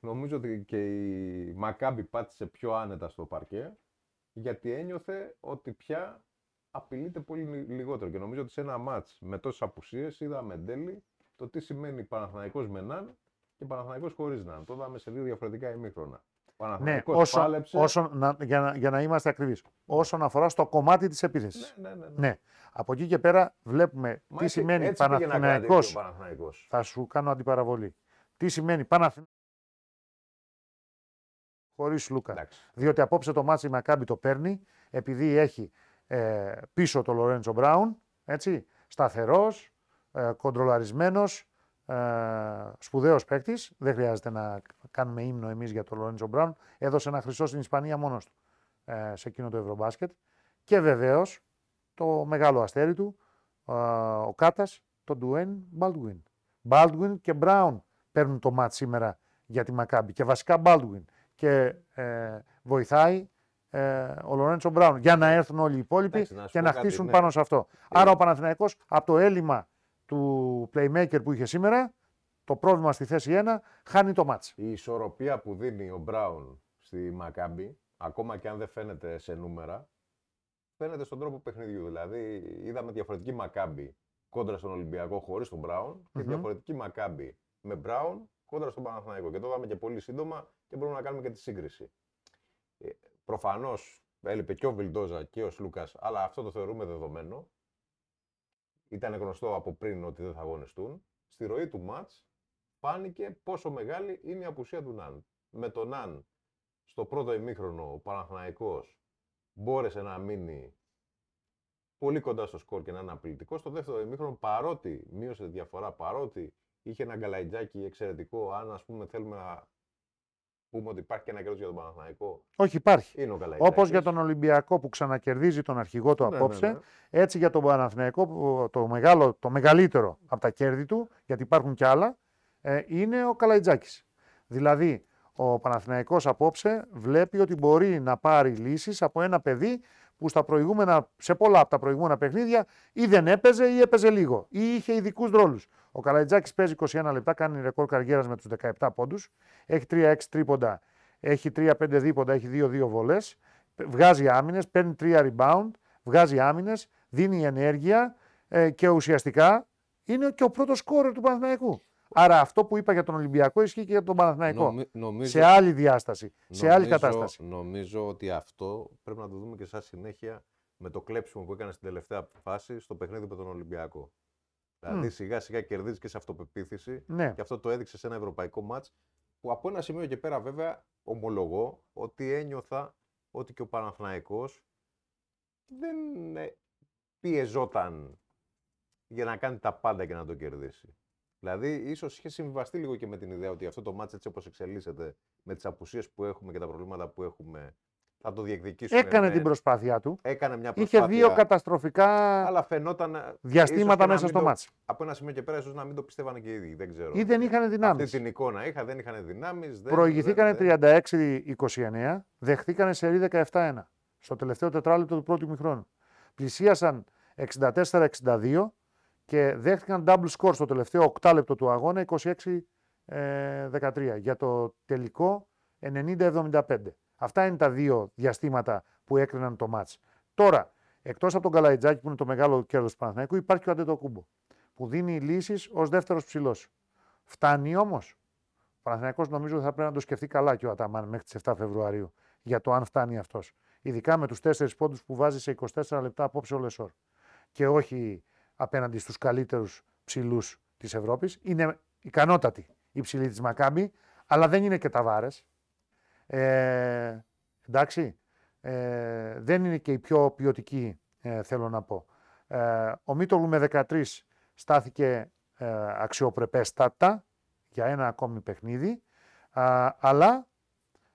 νομίζω ότι και η Μακάμπη πάτησε πιο άνετα στο παρκέ γιατί ένιωθε ότι πια απειλείται πολύ λι- λιγότερο και νομίζω ότι σε ένα μάτς με τόσες απουσίες είδαμε εν τέλει το τι σημαίνει Παναθηναϊκός με Ναν και Παναθηναϊκός χωρίς Ναν. Το είδαμε σε δύο διαφορετικά ημίχρονα. Ο Ναι, Παναθηναϊκός όσο, πάλεψε. όσο, να, για, να, για να είμαστε ακριβείς. Όσον αφορά στο κομμάτι της επίθεσης. Ναι, ναι, ναι, ναι. Ναι. Από εκεί και πέρα βλέπουμε Μα τι έτσι- σημαίνει έτσι πήγε να κρατήσει Παναθηναϊκός. ο Παναθηναϊκός. Θα σου κάνω αντιπαραβολή. Τι σημαίνει Παναθηναϊκός χωρίς Λούκα. Εντάξει. Διότι απόψε το ματς η Μακάμπι το παίρνει επειδή έχει ε, πίσω το Λορέντσο Μπράουν, έτσι, σταθερός, ε, κοντρολαρισμένος, ε, σπουδαίος παίκτης. Δεν χρειάζεται να κάνουμε ύμνο εμείς για το Λορέντσο Μπράουν. Έδωσε ένα χρυσό στην Ισπανία μόνος του ε, σε εκείνο το Ευρωμπάσκετ. Και βεβαίως το μεγάλο αστέρι του, ε, ο Κάτας, τον Ουέιντ Μπόλντουιν. Μπόλντουιν και Μπράουν παίρνουν το μάτς σήμερα για τη Μακάμπη και βασικά Μπάλτουιν. Και ε, βοηθάει ε, ο Λορέντσο Μπράουν για να έρθουν όλοι οι υπόλοιποι Εντάξει, να σου και πω να κάτι, χτίσουν ναι. πάνω σε αυτό. Άρα ο Παναθηναϊκός από το έλλειμμα του playmaker που είχε σήμερα, το πρόβλημα στη θέση 1, χάνει το μάτς. Η ισορροπία που δίνει ο Μπράουν στη Μακάμπη, ακόμα και αν δεν φαίνεται σε νούμερα, φαίνεται στον τρόπο παιχνιδιού. Δηλαδή, είδαμε διαφορετική Μακάμπη κόντρα στον Ολυμπιακό χωρίς τον Μπράουν και Μμμ. διαφορετική Μακάμπι με Μπράουν κόντρα στον Παναθηναϊκό. Και το είδαμε και πολύ σύντομα και μπορούμε να κάνουμε και τη σύγκριση. Ε, Προφανώς έλειπε και ο Βιλντόζα και ο Σλούκας, αλλά αυτό το θεωρούμε δεδομένο. Ήταν γνωστό από πριν ότι δεν θα αγωνιστούν. Στη ροή του ματς φάνηκε πόσο μεγάλη είναι η απουσία του Ναν. Με τον Ναν στο πρώτο ημίχρονο ο Παναθηναϊκός μπόρεσε να μείνει πολύ κοντά στο σκορ και να είναι απειλητικό. Στο δεύτερο ημίχρονο παρότι μείωσε τη διαφορά, παρότι είχε ένα γκαλαϊτζάκι εξαιρετικό, αν ας πούμε θέλουμε να πούμε ότι υπάρχει και ένα καιρό για τον Παναθηναϊκό, Όχι, υπάρχει. είναι ο γκαλαϊτζάκης. Όπως για τον Ολυμπιακό που ξανακερδίζει τον αρχηγό του Ναι, απόψε, ναι, ναι. έτσι για τον Παναθηναϊκό, που το, μεγάλο, το μεγαλύτερο από τα κέρδη του, γιατί υπάρχουν κι άλλα, ε, είναι ο Καλαϊτζάκης. Δηλαδή, ο Παναθηναϊκός απόψε βλέπει ότι μπορεί να πάρει λύσεις από ένα παιδί που στα προηγούμενα, σε πολλά από τα προηγούμενα παιχνίδια ή δεν έπαιζε ή έπαιζε λίγο ή είχε ειδικούς ρόλους. Ο Καλαϊτζάκης παίζει 21 λεπτά, κάνει ρεκόρ καριέρας με τους 17 πόντους, έχει 3-6 τρίποντα, έχει 3-5 δίποντα, έχει 2-2 βολές, βγάζει άμυνες, παίρνει 3 rebound, βγάζει άμυνες, δίνει ενέργεια ε, και ουσιαστικά είναι και ο πρώτος σκόρερ του Παναθηναϊκού. Άρα αυτό που είπα για τον Ολυμπιακό ισχύει και για τον Παναθηναϊκό. Νομι- νομίζω, σε άλλη διάσταση, σε άλλη νομίζω- κατάσταση. Νομίζω ότι αυτό πρέπει να το δούμε και σαν συνέχεια με το κλέψιμο που έκανε στην τελευταία φάση στο παιχνίδι με τον Ολυμπιακό. Δηλαδή Μμ. σιγά σιγά κερδίζεις και σε αυτοπεποίθηση Ναι. και αυτό το έδειξε σε ένα ευρωπαϊκό μάτς που από ένα σημείο και πέρα βέβαια ομολογώ ότι ένιωθα ότι και ο Παναθηναϊκός δεν ε, πιεζόταν για να κάνει τα πάντα και να το κερδίσει. Δηλαδή, ίσως είχε συμβιβαστεί λίγο και με την ιδέα ότι αυτό το μάτς έτσι όπως εξελίσσεται, με τις απουσίες που έχουμε και τα προβλήματα που έχουμε, θα το διεκδικήσουν. Έκανε ναι. την προσπάθειά του. Έκανε μια Είχε προσπάθεια. δύο καταστροφικά Αλλά φαινόταν. ε, διαστήματα ίσως και να μέσα μην στο το- μάτς. Από ένα σημείο και πέρα, ίσως να μην το πιστεύανε και οι ίδιοι. Δεν ξέρω. Ή δεν είχαν Αυτή δυνάμεις. την εικόνα είχα, δεν είχαν δυνάμεις. Προηγηθήκανε 36-29, δεχτήκανε σερί 17-1 στο τελευταίο τετράλεπτο του πρώτου μηχρόνου. Πλησίασαν 64-62 και δέχτηκαν double score στο τελευταίο οκτάλεπτο του αγώνα 26-13 για το τελικό 90-75. Αυτά είναι τα δύο διαστήματα που έκριναν το μάτς. Τώρα, εκτός από τον Καλαϊτζάκη που είναι το μεγάλο κέρδος του Παναθηναϊκού, υπάρχει και ο Αντετοκούμπο που δίνει λύσεις ως δεύτερος ψηλός. Φτάνει όμως. Ο Παναθηναϊκός νομίζω θα πρέπει να το σκεφτεί καλά και ο Αταμάν μέχρι τις 7 Φεβρουαρίου για το αν φτάνει αυτός. Ειδικά με τους 4 πόντους που βάζει σε 24 λεπτά απόψε ο Λεσόρ. Και όχι απέναντι στους καλύτερους ψηλούς της Ευρώπης. Είναι ικανότατη η ψηλή της Μακάμπη, αλλά δεν είναι και ταβάρες. Ε, εντάξει, ε, δεν είναι και η πιο ποιοτική, ε, θέλω να πω. Ε, ο Μίτογλου με 13 στάθηκε ε, αξιοπρεπέστατα για ένα ακόμη παιχνίδι, α, αλλά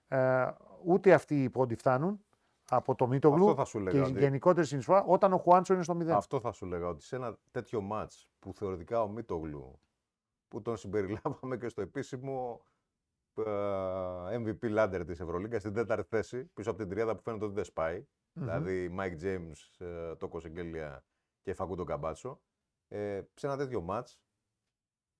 ε, ούτε αυτοί οι πόντοι φτάνουν από το Μίτογλου Αυτό θα σου και λέγα. η ότι- γενικότερη συνεισφορά όταν ο Χουάντσο είναι στο 0. Αυτό θα σου λέγα ότι σε ένα τέτοιο μάτς που θεωρητικά ο Μίτογλου που τον συμπεριλάβαμε και στο επίσημο ε, MVP Lander της Ευρωλίγκας στην τέταρτη θέση πίσω από την τριάδα που φαίνεται ότι δεν σπάει Μμμ. δηλαδή Mike James, ε, Τόκο Σεγγέλια και Φακούντο Καμπάτσο ε, σε ένα τέτοιο μάτς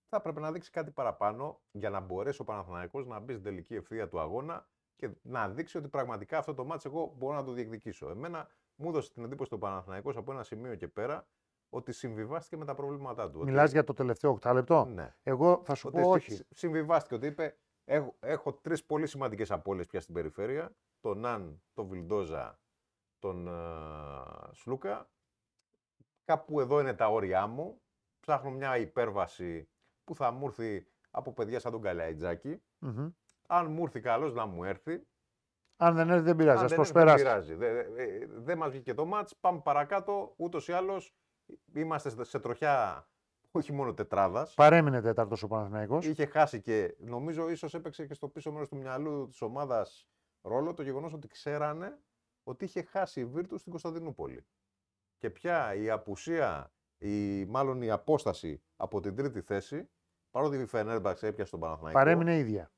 θα έπρεπε να δείξει κάτι παραπάνω για να μπορέσει ο Παναθηναϊκός να μπει στην τελική ευθεία του αγώνα και να δείξει ότι πραγματικά αυτό το μάτς εγώ μπορώ να το διεκδικήσω. Εμένα μου έδωσε την εντύπωση του Παναθηναϊκός από ένα σημείο και πέρα ότι συμβιβάστηκε με τα προβλήματά του. Μιλάς ότι, για το τελευταίο οκτάλεπτο; Ναι. Εγώ θα σου Ότι πω συ- όχι. Συμβιβάστηκε ότι είπε έχω, έχω τρεις πολύ σημαντικές απώλειες πια στην περιφέρεια. Τον Ναν, τον Βιλντόζα, τον ε, Σλούκα. Κάπου εδώ είναι τα όρια μου. Ψάχνω μια υπέρβαση που θα μου έρθει από παιδιά σαν τον Καλαϊτζάκη. Μμμ. Αν μου έρθει καλός να μου έρθει. Αν δεν έρθει δεν πειράζει, Αν ας δεν έρθει, δεν προσπεράσει. πειράζει. Δεν δε, δε μας βγήκε το μάτς. Πάμε παρακάτω. Ούτως ή άλλως είμαστε σε- σε τροχιά όχι μόνο τετράδας. Παρέμεινε τέταρτος ο Παναθηναϊκός. Είχε χάσει και νομίζω ίσως έπαιξε και στο πίσω μέρος του μυαλού της ομάδας ρόλο το γεγονός ότι ξέρανε ότι είχε χάσει η Βίρτους στην Κωνσταντινούπολη. Και πια η απουσία, η, μάλλον η απόσταση από την τρίτη θέση, παρότι η Φενέρμπαξ έπιασε τον Παναθηναϊκό, Παρέμεινε ίδια.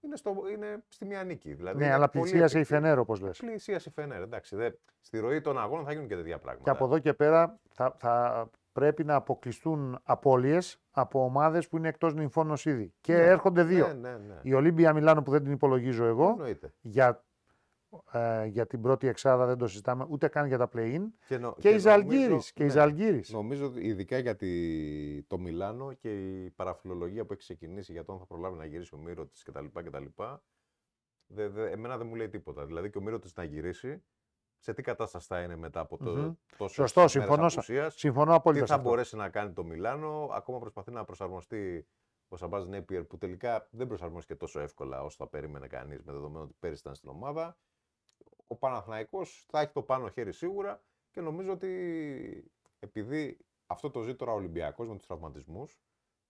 είναι, στο, είναι στη μία νίκη. Δηλαδή Ναι, είναι αλλά πολύ πλησίασε η επικ- Φενέρ, όπως λες. Πλησίασε η Φενέρ, εντάξει. Δε, στη ροή των αγώνων θα γίνουν και τέτοια πράγματα. Και από εδώ και πέρα θα, θα πρέπει να αποκλειστούν απώλειες από ομάδες που είναι εκτός νυμφώνος ήδη. Και Ναι, έρχονται δύο. Ναι, ναι, ναι. Η Ολύμπια Μιλάνο που δεν την υπολογίζω εγώ Εννοείται. για, ε, για την πρώτη εξάδα δεν το συζητάμε ούτε καν για τα play-in Και, νο- και, η νομίζω- Ζαλγκύρης. Και η ναι. Ζαλγκύρης. Νομίζω ότι ειδικά για τη, το Μιλάνο και η παραφιλολογία που έχει ξεκινήσει για το αν θα προλάβει να γυρίσει ο Μύρο τη κτλ. κτλ. Δε, δε, εμένα δεν μου λέει τίποτα. Δηλαδή και ο Μύρο τη να γυρίσει, σε τι κατάσταση θα είναι μετά από το Μμμ. τόσο Σωστό, συμφωνώ σε- Συμφωνώ Τι απόλυτα. θα σε αυτό. μπορέσει να κάνει το Μιλάνο, ακόμα προσπαθεί να προσαρμοστεί ο Σαμπάζ Νέπιερ που τελικά δεν προσαρμόστηκε τόσο εύκολα όσο θα περίμενε κανείς με δεδομένο ότι πέρυσι ήταν στην ομάδα. Ο Παναθηναϊκός θα έχει το πάνω χέρι σίγουρα και νομίζω ότι επειδή αυτό το ζει τώρα ο Ολυμπιακός με τους τραυματισμούς,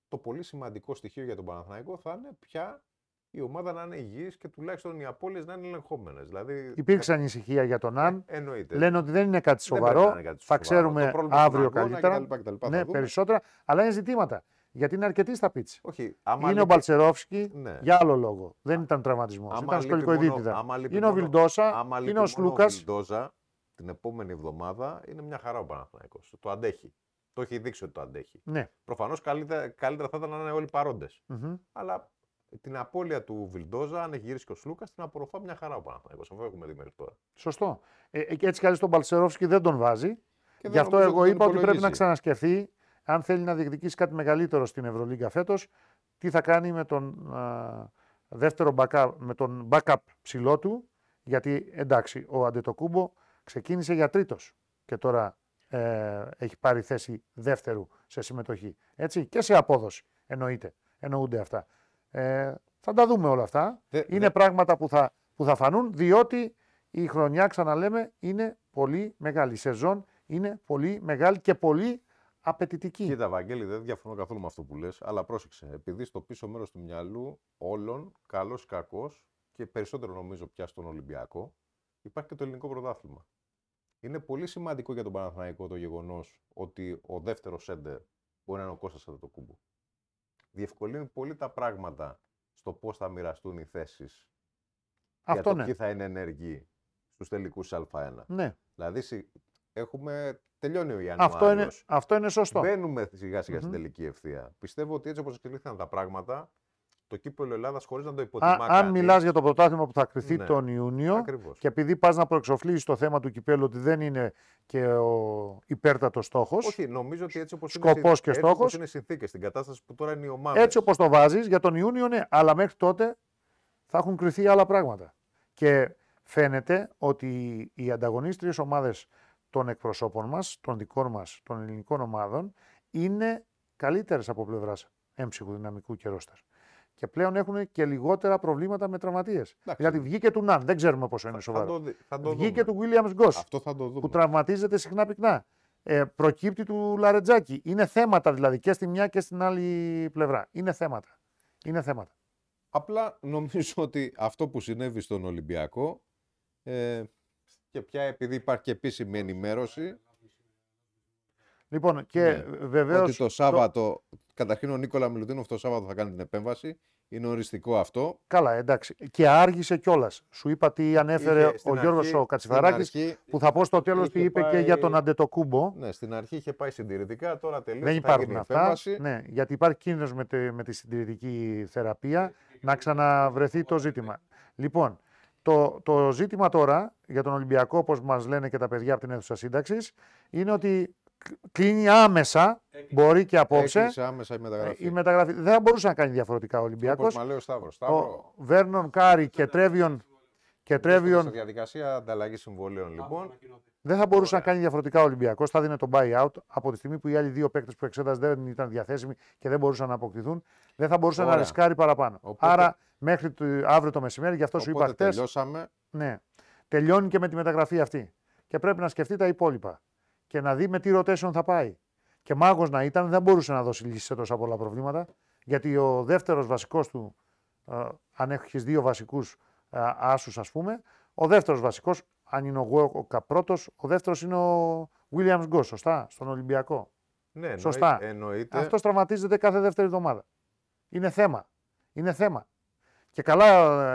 το πολύ σημαντικό στοιχείο για τον Παναθηναϊκό θα είναι πια η ομάδα να είναι υγιής και τουλάχιστον οι απώλειες να είναι ελεγχόμενες. Δηλαδή, Υπήρξε ανησυχία για τον Αν. ε, εννοείται. Λένε ότι δεν είναι κάτι Δεν πρέπει να σοβαρό. είναι κάτι θα σοβαρό. ξέρουμε Το πρόβλημα στον αύριο αγώνα καλύτερα. κτλ, κτλ, θα Ναι, δούμε. περισσότερα. Αλλά είναι ζητήματα. Γιατί είναι αρκετοί στα πίτσα. Όχι, άμα Είναι ο λείπει- Μπαλτσερόφσκι Ναι. για άλλο λόγο. Δεν ήταν τραυματισμός. Άμα Ήταν λείπει μόνο- σκολικοειδίτιδα. άμα λείπει Είναι ο μόνο- Βιλντόσα, άμα λείπει είναι ο μόνο Σλούκας. Βιλντόζα, την επόμενη εβδομάδα είναι μια χαρά ο Παναθηναϊκός. Το αντέχει. Το έχει δείξει ότι το αντέχει. Ναι. Προφανώς καλύτερα, καλύτερα θα ήταν να είναι όλοι παρόντες. Μμμ. Αλλά την απώλεια του Βιλντόζα, αν έχει γυρίσει και ο Σλούκας, την απορροφά μια χαρά ο Παναθηναϊκός. Αυτό έχουμε δει μέχρι τώρα. Σωστό. Ε, ε, και έτσι κι αλλιώς τον Μπαλτσερόφσκι δεν τον βάζει. Και δεν Γι' αυτό νομίζω εγώ τον είπα ότι πρέπει να υπολογίζει. ξανασκεφτεί αν θέλει να διεκδικήσει κάτι μεγαλύτερο στην Ευρωλίγκα φέτος, τι θα κάνει με τον α, δεύτερο backup, με τον backup ψηλό του. Γιατί εντάξει, ο Αντετοκούμπο ξεκίνησε για τρίτος και τώρα ε, έχει πάρει θέση δεύτερου σε συμμετοχή. Έτσι, και σε απόδοση εννοείται. Εννοούνται αυτά. Ε, θα τα δούμε όλα αυτά. Δε- είναι δε- πράγματα που θα, που θα φανούν διότι η χρονιά, ξαναλέμε, είναι πολύ μεγάλη. Η σεζόν είναι πολύ μεγάλη και πολύ απαιτητική. Κοίτα, Βαγγέλη, δεν διαφωνώ καθόλου με αυτό που λες, αλλά πρόσεξε. Επειδή στο πίσω μέρος του μυαλού όλων, καλός ή κακός, και περισσότερο νομίζω πια στον Ολυμπιακό, υπάρχει και το ελληνικό πρωτάθλημα. Είναι πολύ σημαντικό για τον Παναθηναϊκό το γεγονός ότι ο δεύτερος σέντερ μπορεί να είναι ο Κώστας Αντετοκούμπο. Διευκολύνει πολύ τα πράγματα στο πώς θα μοιραστούν οι θέσεις. Αυτό για το ναι. ποιοι θα είναι ενεργοί στους τελικούς Α1. ναι. Δηλαδή συ- έχουμε. Τελειώνει ο Ιανουάριο. Αυτό, είναι, αυτό είναι σωστό. Μπαίνουμε σιγά σιγά στην Μμμ. τελική ευθεία. Πιστεύω ότι έτσι όπως εξελίχθηκαν τα πράγματα, το κύπελο Ελλάδας χωρίς να το Α, υποτιμά. αν κανείς, μιλάς για το πρωτάθλημα που θα κρυθεί Ναι. τον Ιούνιο Ακριβώς. και επειδή πας να προεξοφλήσεις το θέμα του κυπέλου ότι δεν είναι και ο υπέρτατος στόχος, Όχι, νομίζω ότι έτσι όπως Σκοπός και έτσι στόχος. όπως είναι συνθήκες, στην κατάσταση που τώρα είναι η ομάδα. έτσι όπως το βάζεις για τον Ιούνιο ναι, αλλά μέχρι τότε θα έχουν κρυθεί άλλα πράγματα. Και φαίνεται ότι οι ανταγωνίστριες ομάδες των εκπροσώπων μας, των δικών μας, των ελληνικών ομάδων, είναι καλύτερες από πλευράς έμψυχου δυναμικού και ρόστερ. Και πλέον έχουν και λιγότερα προβλήματα με τραυματίες. Εντάξει. Δηλαδή βγήκε του Ναν, δεν ξέρουμε πόσο είναι θα, θα σοβαρό. το, δει- θα το Βγήκε δούμε. του Williams Goss Αυτό θα το δούμε. που τραυματίζεται συχνά πυκνά. Ε, προκύπτει του Λαρετζάκη. Είναι θέματα δηλαδή και στη μια και στην άλλη πλευρά. Είναι θέματα. Είναι θέματα. Απλά νομίζω ότι αυτό που συνέβη στον Ολυμπιακό ε, και πια επειδή υπάρχει και επίσημη ενημέρωση Λοιπόν, και Ναι. βεβαίως. ότι το Σάββατο, καταρχήν ο Νίκολα Μιλουτίνοφ το Σάββατο θα κάνει την επέμβαση. Είναι οριστικό αυτό. Καλά, εντάξει. Και άργησε κιόλας. Σου είπα τι ανέφερε Είχε στην ο Γιώργος αρχή- ο Κατσιφαράκης, στην αρχή- που θα πω στο τέλος τι είχε είπε και πάει- για τον Αντετοκούμπο. Ναι, στην αρχή είχε πάει συντηρητικά, τώρα τελείωσε. Δεν θα υπάρχουν γίνει αυτά. επέμβαση. Ναι, γιατί υπάρχει κίνδυνος με, τη- με τη συντηρητική θεραπεία να ξαναβρεθεί το ζήτημα. Λοιπόν, το, το ζήτημα τώρα για τον Ολυμπιακό, όπως μας λένε και τα παιδιά από την αίθουσα σύνταξης, είναι ότι κλ- κλείνει άμεσα, μπορεί και απόψε, Έκλεισε άμεσα η μεταγραφή. η μεταγραφή. Δεν θα μπορούσε να κάνει διαφορετικά ο Ολυμπιακός. Όπως μας λέει ο Σταύρος. Σταύρο, Ο Βέρνον Κάρι και Τρέβιον, και Στη Τρέβιον διαδικασία ανταλλαγής συμβολαίων λοιπόν. δεν θα μπορούσε να κάνει διαφορετικά ο Ολυμπιακός. Θα δίνει το buyout από τη στιγμή που οι άλλοι δύο παίκτες που εξέτασε δεν ήταν διαθέσιμοι και δεν μπορούσαν να αποκτηθούν. Δεν θα μπορούσε να Ωραία. ρισκάρει παραπάνω. Οπότε- Άρα μέχρι το, αύριο το μεσημέρι, γι' αυτό σου είπα Οπότε χτε. τελειώσαμε. Ναι, τελειώνει και με τη μεταγραφή αυτή. Και πρέπει να σκεφτεί τα υπόλοιπα. Και να δει με τι rotation θα πάει. Και μάγος να ήταν, δεν μπορούσε να δώσει λύση σε τόσα πολλά προβλήματα. Γιατί ο δεύτερος βασικός του, ε, αν έχεις δύο βασικούς άσους, ας πούμε, ο δεύτερος βασικός, αν είναι ο Γουόκα πρώτος, ο δεύτερος είναι ο Williams Γκο, σωστά, στον Ολυμπιακό. Ναι, εννοεί- Σωστά. Εννοείται. Αυτός τραυματίζεται κάθε δεύτερη εβδομάδα. Είναι θέμα. Είναι θέμα. Και καλά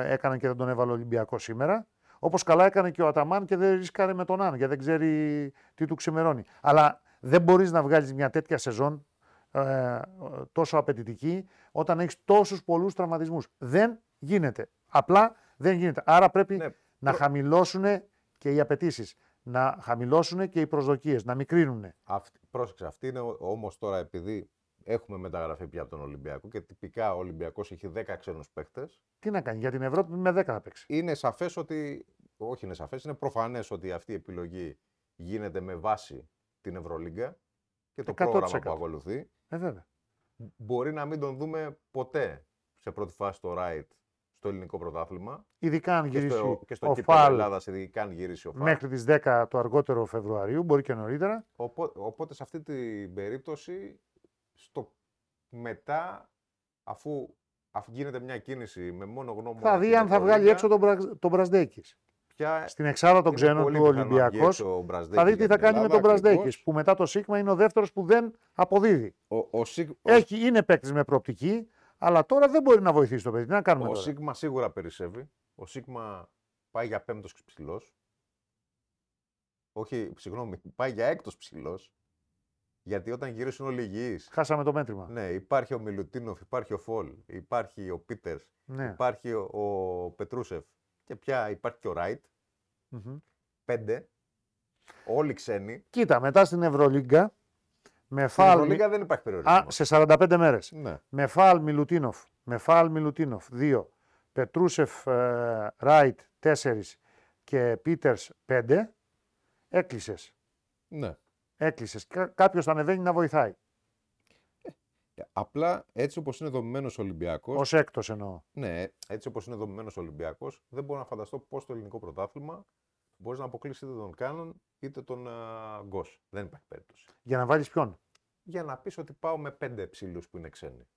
ε, έκανε και δεν τον έβαλε ο Ολυμπιακός σήμερα. Όπως καλά έκανε και ο Αταμάν και δεν ρίσκαρε με τον Αν, γιατί δεν ξέρει τι του ξημερώνει. Αλλά δεν μπορείς να βγάλεις μια τέτοια σεζόν ε, τόσο απαιτητική όταν έχεις τόσους πολλούς τραυματισμούς. Δεν γίνεται. Απλά δεν γίνεται. Άρα πρέπει Ναι, να προ- χαμηλώσουν και οι απαιτήσεις. Να χαμηλώσουν και οι προσδοκίες. Να μικρύνουν. Αυτή, πρόσεξε, αυτή είναι όμως τώρα επειδή έχουμε μεταγραφεί πια από τον Ολυμπιακό και τυπικά ο Ολυμπιακός έχει 10 ξένους παίχτε. Τι να κάνει, για την Ευρώπη με 10 θα παίξει. Είναι σαφές ότι. Όχι, είναι σαφές, είναι προφανές ότι αυτή η επιλογή γίνεται με βάση την Ευρωλίγκα και το 100%. πρόγραμμα που ακολουθεί. Ε, βέβαια. Μπορεί να μην τον δούμε ποτέ σε πρώτη φάση το right στο ελληνικό πρωτάθλημα Ειδικά αν και γυρίσει στο, και στο ο κύπελο Φαλ Ελλάδας, ειδικά αν γυρίσει ο Φαλ. μέχρι τις 10 το αργότερο Φεβρουαρίου, μπορεί και νωρίτερα. Οπότε, οπότε σε αυτή την περίπτωση, στο μετά, αφού, αφού γίνεται μια κίνηση με μόνο γνώμονα. θα δει την αν θα βγάλει Ευρωλίγκα, έξω τον, Μπραζ, τον Μπραζδέκης. πια Στην εξάδα των είναι ξένων πολύ του πιθανό να βγει Ολυμπιακός έξω ο Μπραζδέκης θα δει για τι θα την κάνει με Ελλάδα, τον Μπραζδέκης, ακριβώς. που μετά το Σίγμα είναι ο δεύτερος που δεν αποδίδει. Ο, ο, Σίγ- ο, Έχει, είναι παίκτης με προοπτική, αλλά τώρα δεν μπορεί να βοηθήσει το παιδί. Τι να κάνουμε ο τώρα; Σίγμα σίγουρα περισσεύει. Ο Σίγμα πάει για πέμπτος ψηλός. Όχι, συγγνώμη, (laughs) πάει για έκτος ψηλός. Γιατί όταν γυρίσουν όλοι υγιείς, Χάσαμε το μέτρημα. ναι, υπάρχει ο Μιλουτίνοφ, υπάρχει ο Φολ, υπάρχει ο Πίτερς, Ναι. Υπάρχει ο, ο Πετρούσεφ και πια υπάρχει και ο Ράιτ. Μμμ. Πέντε. Όλοι ξένοι. Κοίτα, μετά στην Ευρωλίγκα με Στην φάλ, Ευρωλίγα δεν υπάρχει περιορισμό. α, σε 45 μέρες. Ναι. με Φαλ Μιλουτίνοφ, με Φαλ Μιλουτίνοφ 2, Πετρούσεφ ε, Ράιτ 4 και Πίτερς 5, έκλεισες. ναι. Έκλεισες. Κάποιος θα ανεβαίνει να βοηθάει. Απλά έτσι όπως είναι δομημένος ο Ολυμπιακός, Ως έκτος εννοώ. ναι, έτσι όπως είναι δομημένος ο Ολυμπιακός, δεν μπορώ να φανταστώ πώς το ελληνικό πρωτάθλημα μπορείς να αποκλείσει είτε τον Κάναν είτε τον ε, Γκος. Δεν υπάρχει περίπτωση. Για να βάλεις ποιον; Για να πεις ότι πάω με πέντε ψηλούς που είναι ξένοι.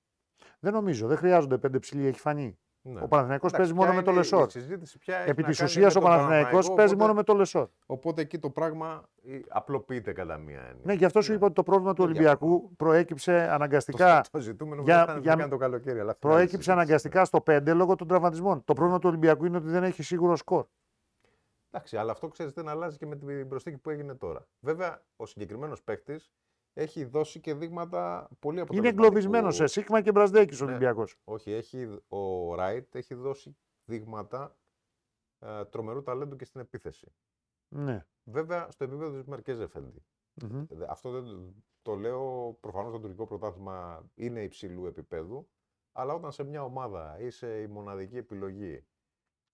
Δεν νομίζω. Δεν χρειάζονται πέντε ψηλοί, έχει φανεί. Ναι. Ο Παναθηναϊκός Εντάξει, παίζει μόνο ποια με το είναι η Λεσόρ. συζήτηση, ποια έχει Επί να της κάνει ουσίας με ο τον Παναθηναϊκός Παναθηναϊκό, παίζει οπότε- μόνο με το Λεσόρ. Οπότε εκεί το πράγμα ε, απλοποιείται κατά μία έννοια. Ναι, γι' αυτό σου Ναι. είπα ότι το πρόβλημα του Δεν Ολυμπιακού προέκυψε αναγκαστικά, Το, το ζητούμενο για- για, δεν για- θα κάνει το καλοκαίρι. Αλλά αυτή είναι άλλη προέκυψε συζήτηση. αναγκαστικά στο 5 λόγω των τραυματισμών. Το πρόβλημα του Ολυμπιακού είναι ότι δεν έχει σίγουρο σκορ. Εντάξει, αλλά αυτό ξέρεις δεν αλλάζει και με την προσθήκη που έγινε τώρα. Βέβαια, ο συγκεκριμένος παίκτης έχει δώσει και δείγματα πολύ Είναι αποτελεσματικού. εγκλωβισμένος σε Σίγμα και Μπρασδέκη ο Ναι. Ολυμπιακός. Όχι, έχει, ο Ράιτ έχει δώσει δείγματα ε, τρομερού ταλέντου και στην επίθεση. Ναι. Βέβαια, στο επίπεδο της Μερκέζ Εφέντη. Μμμ. Δε- Αυτό δεν το λέω προφανώς το τουρκικό πρωτάθλημα είναι υψηλού επίπεδου. Αλλά όταν σε μια ομάδα είσαι η μοναδική επιλογή,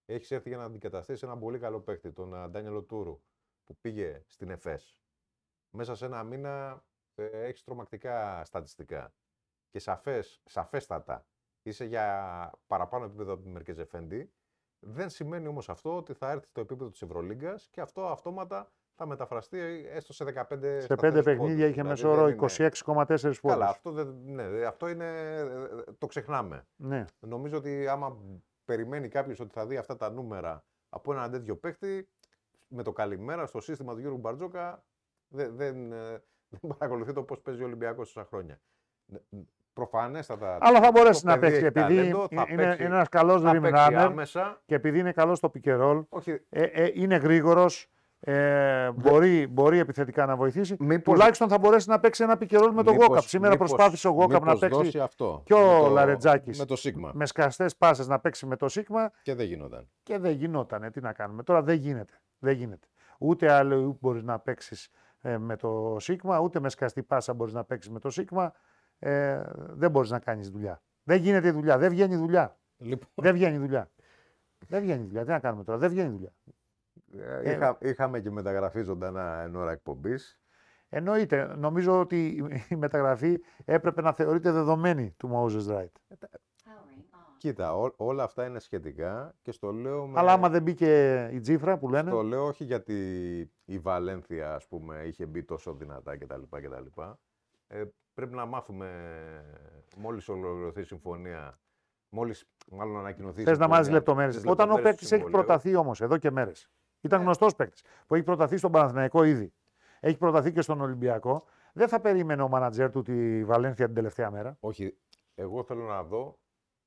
έχεις έρθει για να αντικαταστήσεις έναν πολύ καλό παίκτη, τον α, Ντάνιελο Τούρου, που πήγε στην ΕΦΕΣ. Μέσα σε ένα μήνα ε, έχεις τρομακτικά στατιστικά. Και σαφές, σαφέστατα είσαι για παραπάνω επίπεδο από τη Μερκέζ Εφέντη. Δεν σημαίνει όμως αυτό ότι θα έρθει στο επίπεδο της Ευρωλίγκας και αυτό αυτόματα θα μεταφραστεί έστω σε 15 Σε πέντε σταθερούς παιχνίδια πόντους. είχε Δηλαδή μέσο δεν όρο είναι- 26,4 πόντου. Καλά, αυτό, δεν, ναι, δε- αυτό είναι, ε, το ξεχνάμε. Ναι. Νομίζω ότι άμα περιμένει κάποιος ότι θα δει αυτά τα νούμερα από έναν τέτοιο παίχτη, με το καλημέρα στο σύστημα του Γιώργου Μπαρτζόκα, δεν, δεν, ε, δεν (laughs) παρακολουθεί το πώς παίζει ο Ολυμπιακός τόσα χρόνια. Προφανέστατα. Αλλά θα μπορέσει το να παιδί παίξει έχει επειδή ταλέντο, θα είναι, παίξει- είναι ένας καλός θα rim παίξει runner άμεσα. και επειδή είναι καλός στο pick and roll, Όχι, ε, ε, είναι γρήγορος. Ε, μπορεί, μπορεί επιθετικά να βοηθήσει. Μήπως- Τουλάχιστον θα μπορέσει να παίξει ένα pick and roll με τον μήπως- Γόκαπ. Σήμερα μήπως- προσπάθησε ο Γόκαπ να μήπως παίξει δώσει αυτό, και ο με το- Λαρετζάκης. Με το Σίγμα. με σκαστές πάσες να παίξει με το Σίγμα Και δεν γινόταν. και δεν γινότανε. Τι να κάνουμε. Τώρα δεν γίνεται. Δεν γίνεται. Ούτε άλλο μπορείς να παίξεις με το Σίγμα, ούτε με σκαστή πάσα μπορείς να παίξεις με το Σίγμα. Ε, δεν μπορείς να κάνεις δουλειά. Δεν γίνεται η δουλειά. Δεν βγαίνει η δουλειά. Λοιπόν, δεν βγαίνει η δουλειά. Δεν βγαίνει η δουλειά. Τι να κάνουμε τώρα. Δεν βγαίνει η δουλειά. ε, είχα, είχαμε και μεταγραφή ζωντανά εν ώρα εκπομπής. Εννοείται. Νομίζω ότι η μεταγραφή έπρεπε να θεωρείται δεδομένη του Moses Wright. Κοίτα, ό- όλα αυτά είναι σχετικά και στο λέω με... Αλλά άμα δεν μπήκε η τσίφρα που λένε. Το λέω όχι γιατί η Βαλένθια, ας πούμε, είχε μπει τόσο δυνατά κτλ. κτλ. Ε, πρέπει να μάθουμε, μόλις ολοκληρωθεί η συμφωνία, μόλις μάλλον ανακοινωθεί η Θες να συμφωνία, μάθει λεπτομέρειες. τις Όταν ο λεπτομέρειες παίκτης του έχει συμβολέου. προταθεί όμως εδώ και μέρες. Ήταν Ναι. γνωστός παίκτης που έχει προταθεί στον Παναθηναϊκό ήδη. Έχει προταθεί και στον Ολυμπιακό. Δεν θα περίμενε ο μάνατζερ του τη Βαλένθια την τελευταία μέρα. Όχι, εγώ θέλω να δω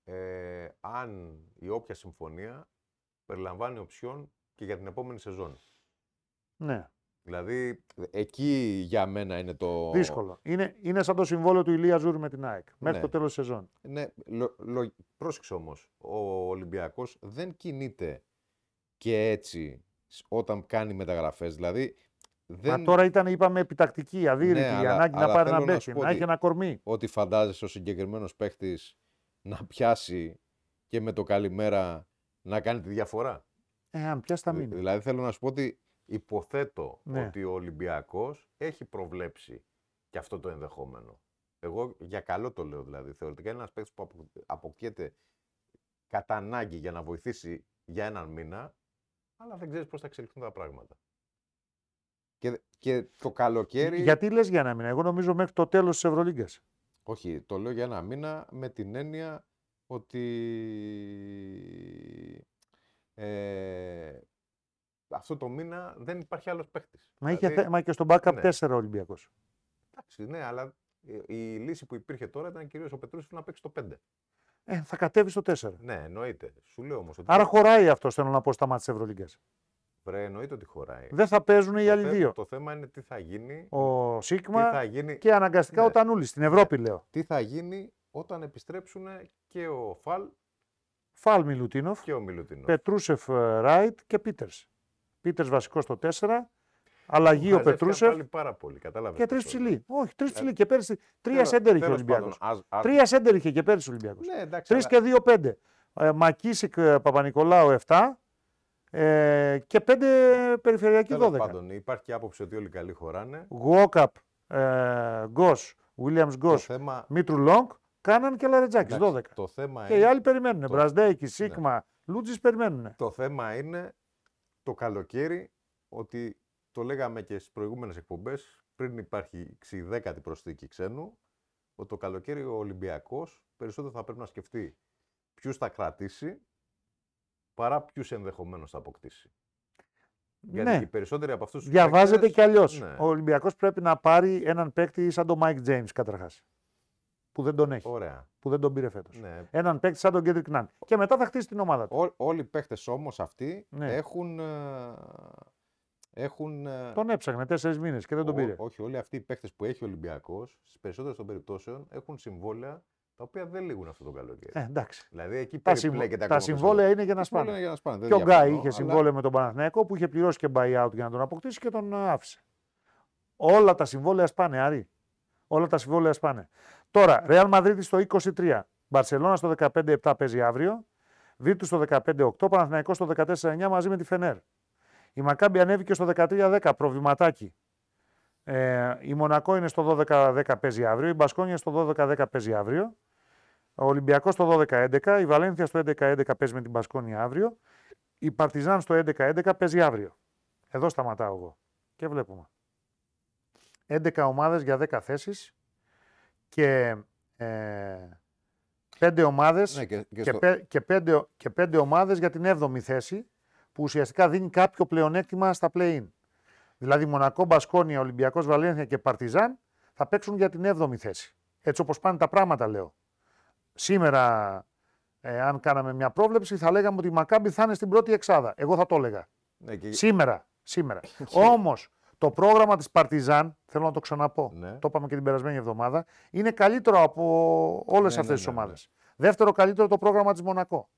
ε, αν η όποια συμφωνία περιλαμβάνει οψιόν και για την επόμενη σεζόν. Ναι, Δηλαδή, εκεί για μένα είναι το... δύσκολο. Είναι, είναι σαν το συμβόλαιο του Ηλία Ζούρ με την ΑΕΚ. Μέχρι Ναι. το τέλος της σεζόν. Ναι, λο, λο, πρόσεξε όμως, ο Ολυμπιακός δεν κινείται και έτσι σ- όταν κάνει μεταγραφές. Δηλαδή, δεν... Μα τώρα ήταν, είπαμε, επιτακτική, αδύρυτη Ναι, η αλλά- ανάγκη να αλλά πάρει θέλω ένα να παίκτη, σου να, πω ότι- έχει ένα κορμί. ότι φαντάζεσαι ο συγκεκριμένος παίχτη να πιάσει και με το καλημέρα να κάνει τη διαφορά. Ε, αν πιάσει θα Δη- μείνει. Δηλαδή θέλω να σου πω ότι υποθέτω Ναι. ότι ο Ολυμπιακός έχει προβλέψει και αυτό το ενδεχόμενο. Εγώ για καλό το λέω δηλαδή. Θεωρητικά είναι ένας παίκτης που απο- αποκτιέται κατά ανάγκη για να βοηθήσει για έναν μήνα, αλλά δεν ξέρεις πώς θα εξελιχθούν τα πράγματα. Και, και το καλοκαίρι... Γιατί λες για ένα μήνα; Εγώ νομίζω μέχρι το τέλος της Ευρωλίγκας. Όχι, το λέω για ένα μήνα με την έννοια ότι ε, αυτό το μήνα δεν υπάρχει άλλος παίχτης. Μα είχε Δηλαδή, θέμα και στον backup ναι. 4 ο Ολυμπιακός. Εντάξει, ναι, αλλά ε, η λύση που υπήρχε τώρα ήταν κυρίως ο Πετρούσης να παίξει το 5. Ε, θα κατέβει στο 4. Ναι, εννοείται. Σου λέω όμως ότι... Άρα χωράει αυτός, θέλω να πω, στα μάτια της Ευρωλίγκας. Βρε, εννοείται ότι χωράει. Δεν θα παίζουν οι το, άλλοι θέ- δύο. το θέμα είναι τι θα γίνει, Ο τι Σίγμα θα γίνει, και αναγκαστικά Ναι. ο Τανούλης. Στην Ευρώπη λέω. τι θα γίνει όταν επιστρέψουν και ο Φαλ Φαλ Μιλουτίνοφ, και ο Μιλουτίνος. Πετρούσεφ ε, Ράιτ και Πίτερς. Πίτερς βασικός στο 4. Αλλαγή ο Μαζεύτηκαν Πετρούσεφ πάλι πάρα πολύ, κατάλαβες και πώς τρεις το λέω. ψηλοί. Όχι, τρεις Ε, ψηλοί. Και πέρσι τρία Τέλος- σέντερ είχε ο τέλος Ολυμπιακός. πάντων, ας- ας- Τρία σέντερ είχε και πέρσι ο Ολυμπιακός. Ναι, εντάξει. Τρεις αλλά- και δύο πέντε. Ε, Μακίσικ ε, Παπα-Νικολάου 7 ε, και πέντε περιφερειακοί τέλος 12. πάντων, υπάρχει και άποψη ότι όλοι καλοί χωράνε. Γουόκαπ, ε, Γκος, Βίλιαμς Το Γκος, θέμα, Μήτρου Λόγκ, κάναν και Λαρετζάκης εντάξει, 12. το θέμα Και οι είναι, άλλοι περιμένουν. το- Μπρασδέκη, Σίγμα, Λούτζης περιμένουν. το θέμα είναι καλοκαίρι ότι το λέγαμε και στις προηγούμενες εκπομπές πριν υπάρχει η δέκατη προσθήκη ξένου ότι το καλοκαίρι ο Ολυμπιακός περισσότερο θα πρέπει να σκεφτεί ποιους θα κρατήσει παρά ποιους ενδεχομένως θα αποκτήσει. Γιατί ναι. οι περισσότεροι από αυτούς τους Διαβάζεται κι αλλιώς. Ναι. Ο Ολυμπιακός πρέπει να πάρει έναν παίκτη σαν τον Mike James καταρχάς. Που δεν τον έχει. Ωραία. Που δεν τον πήρε φέτος. Ναι. Έναν παίκτη σαν τον Κέντρικ Νάν. Και μετά θα χτίσει την ομάδα του. Ό, όλοι οι παίχτε όμως αυτοί Ναι. έχουν. ε, έχουν ε, Τον έψαχνε τέσσερις μήνες και δεν τον ό- πήρε. όχι, όλοι αυτοί οι παίχτε που έχει ο Ολυμπιακός, στις περισσότερες των περιπτώσεων έχουν συμβόλαια τα οποία δεν λήγουν αυτό το καλοκαίρι. Ε, εντάξει. Δηλαδή εκεί Τα, συμβ- περιπλέκεται τα ακόμα συμβόλαια είναι για να περισσότερο. σπάνε. Συμβόλαια είναι για να σπάνε. δεν Και ο Γκάι διαφωνώ, είχε αλλά- συμβόλαιο με τον Παναθηναϊκό που είχε πληρώσει και buyout για να τον αποκτήσει και τον ε, άφησε. Όλα τα συμβόλαια σπάνε, Άρη. Όλα τα συμβόλαια σπάνε. Τώρα, Real Madrid στο 23. Μπαρσελόνα στο 15-7 παίζει αύριο. Βίρτους στο 15-8. Παναθηναϊκός στο 14-9 μαζί με τη Φενέρ. Η Μακάμπη ανέβηκε στο 13-10. Προβληματάκι. Ε, η Μονακό είναι στο 12-10 παίζει αύριο. Η Μπασκόνια στο 12-10 παίζει αύριο. Ο Ολυμπιακός στο 12-11. Η Βαλένθια στο 11-11 παίζει με την Μπασκόνια αύριο. Η Παρτιζάν στο 11-11 παίζει αύριο. Εδώ σταματάω εγώ. Και βλέπουμε. 11 ομάδες για 10 θέσεις και ε, 5 ομάδες Ναι, και, και και, στο- πέ- και, πέντε, και πέντε ομάδες για την 7η θέση που ουσιαστικά δίνει κάποιο πλεονέκτημα στα play-in. Δηλαδή Μονακό, Μπασκόνια, Ολυμπιακός Βαλένθια και Παρτιζάν θα παίξουν για την 7η θέση. Έτσι όπως πάνε τα πράγματα λέω. Σήμερα ε, αν κάναμε μια πρόβλεψη θα λέγαμε ότι η Μακάμπη θα είναι στην πρώτη εξάδα. Εγώ θα το έλεγα. ναι, και- Σήμερα. σήμερα. (laughs) Όμως το πρόγραμμα της Παρτιζάν, θέλω να το ξαναπώ, Ναι. το είπαμε και την περασμένη εβδομάδα, είναι καλύτερο από όλες Ναι, αυτές ναι, τις ναι, ναι. ομάδες. Δεύτερο καλύτερο το πρόγραμμα της Μονακό.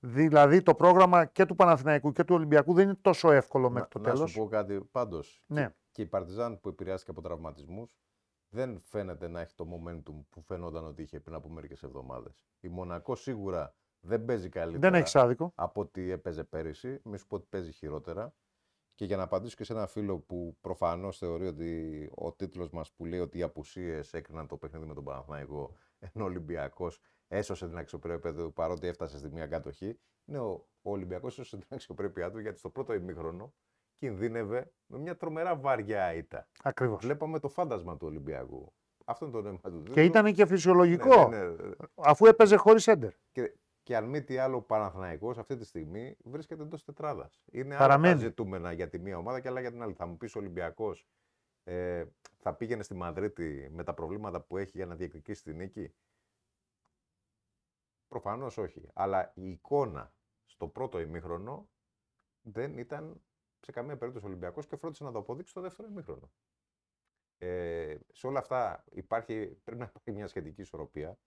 Δηλαδή το πρόγραμμα και του Παναθηναϊκού και του Ολυμπιακού δεν είναι τόσο εύκολο μέχρι το να, να τέλος. σου πω κάτι πάντως. Ναι. Και, και η Παρτιζάν που επηρεάστηκε από τραυματισμούς δεν φαίνεται να έχει το momentum που φαινόταν ότι είχε πριν από μερικές εβδομάδες. Η Μονακό σίγουρα δεν παίζει καλύτερα Δεν έχεις άδικο. από ό,τι έπαιζε πέρυσι. Μη σου πω ότι παίζει χειρότερα. Και για να απαντήσω και σε ένα φίλο που προφανώς θεωρεί ότι ο τίτλος μας που λέει ότι οι απουσίες έκριναν το παιχνίδι με τον Παναθηναϊκό ενώ ο Ολυμπιακός έσωσε την αξιοπρέπεια του παρότι έφτασε στη μία κατοχή. Είναι ο, ο Ολυμπιακός έσωσε την αξιοπρέπειά του γιατί στο πρώτο ημίχρονο κινδύνευε με μια τρομερά βαριά ήττα. Ακριβώς. Βλέπαμε το φάντασμα του Ολυμπιακού. Αυτό είναι το νόημα του τίτλου. Και ήταν και φυσιολογικό, Ναι, ναι, ναι. αφού έπαιζε χωρίς έντερ. Και, και αν μη τι άλλο, ο Παναθηναϊκός αυτή τη στιγμή βρίσκεται εντός τετράδας. Είναι Παραμένει. άλλα τα ζητούμενα για τη μία ομάδα και άλλα για την άλλη. Θα μου πεις ο Ολυμπιακός ε, θα πήγαινε στη Μαδρίτη με τα προβλήματα που έχει για να διεκδικήσει τη νίκη; Προφανώς όχι. Αλλά η εικόνα στο πρώτο ημίχρονο δεν ήταν σε καμία περίπτωση Ολυμπιακός και φρόντισε να το αποδείξει στο δεύτερο ημίχρονο. Ε, σε όλα αυτά υπάρχει, πρέπει να υπάρχει μια σχετική ισορροπία.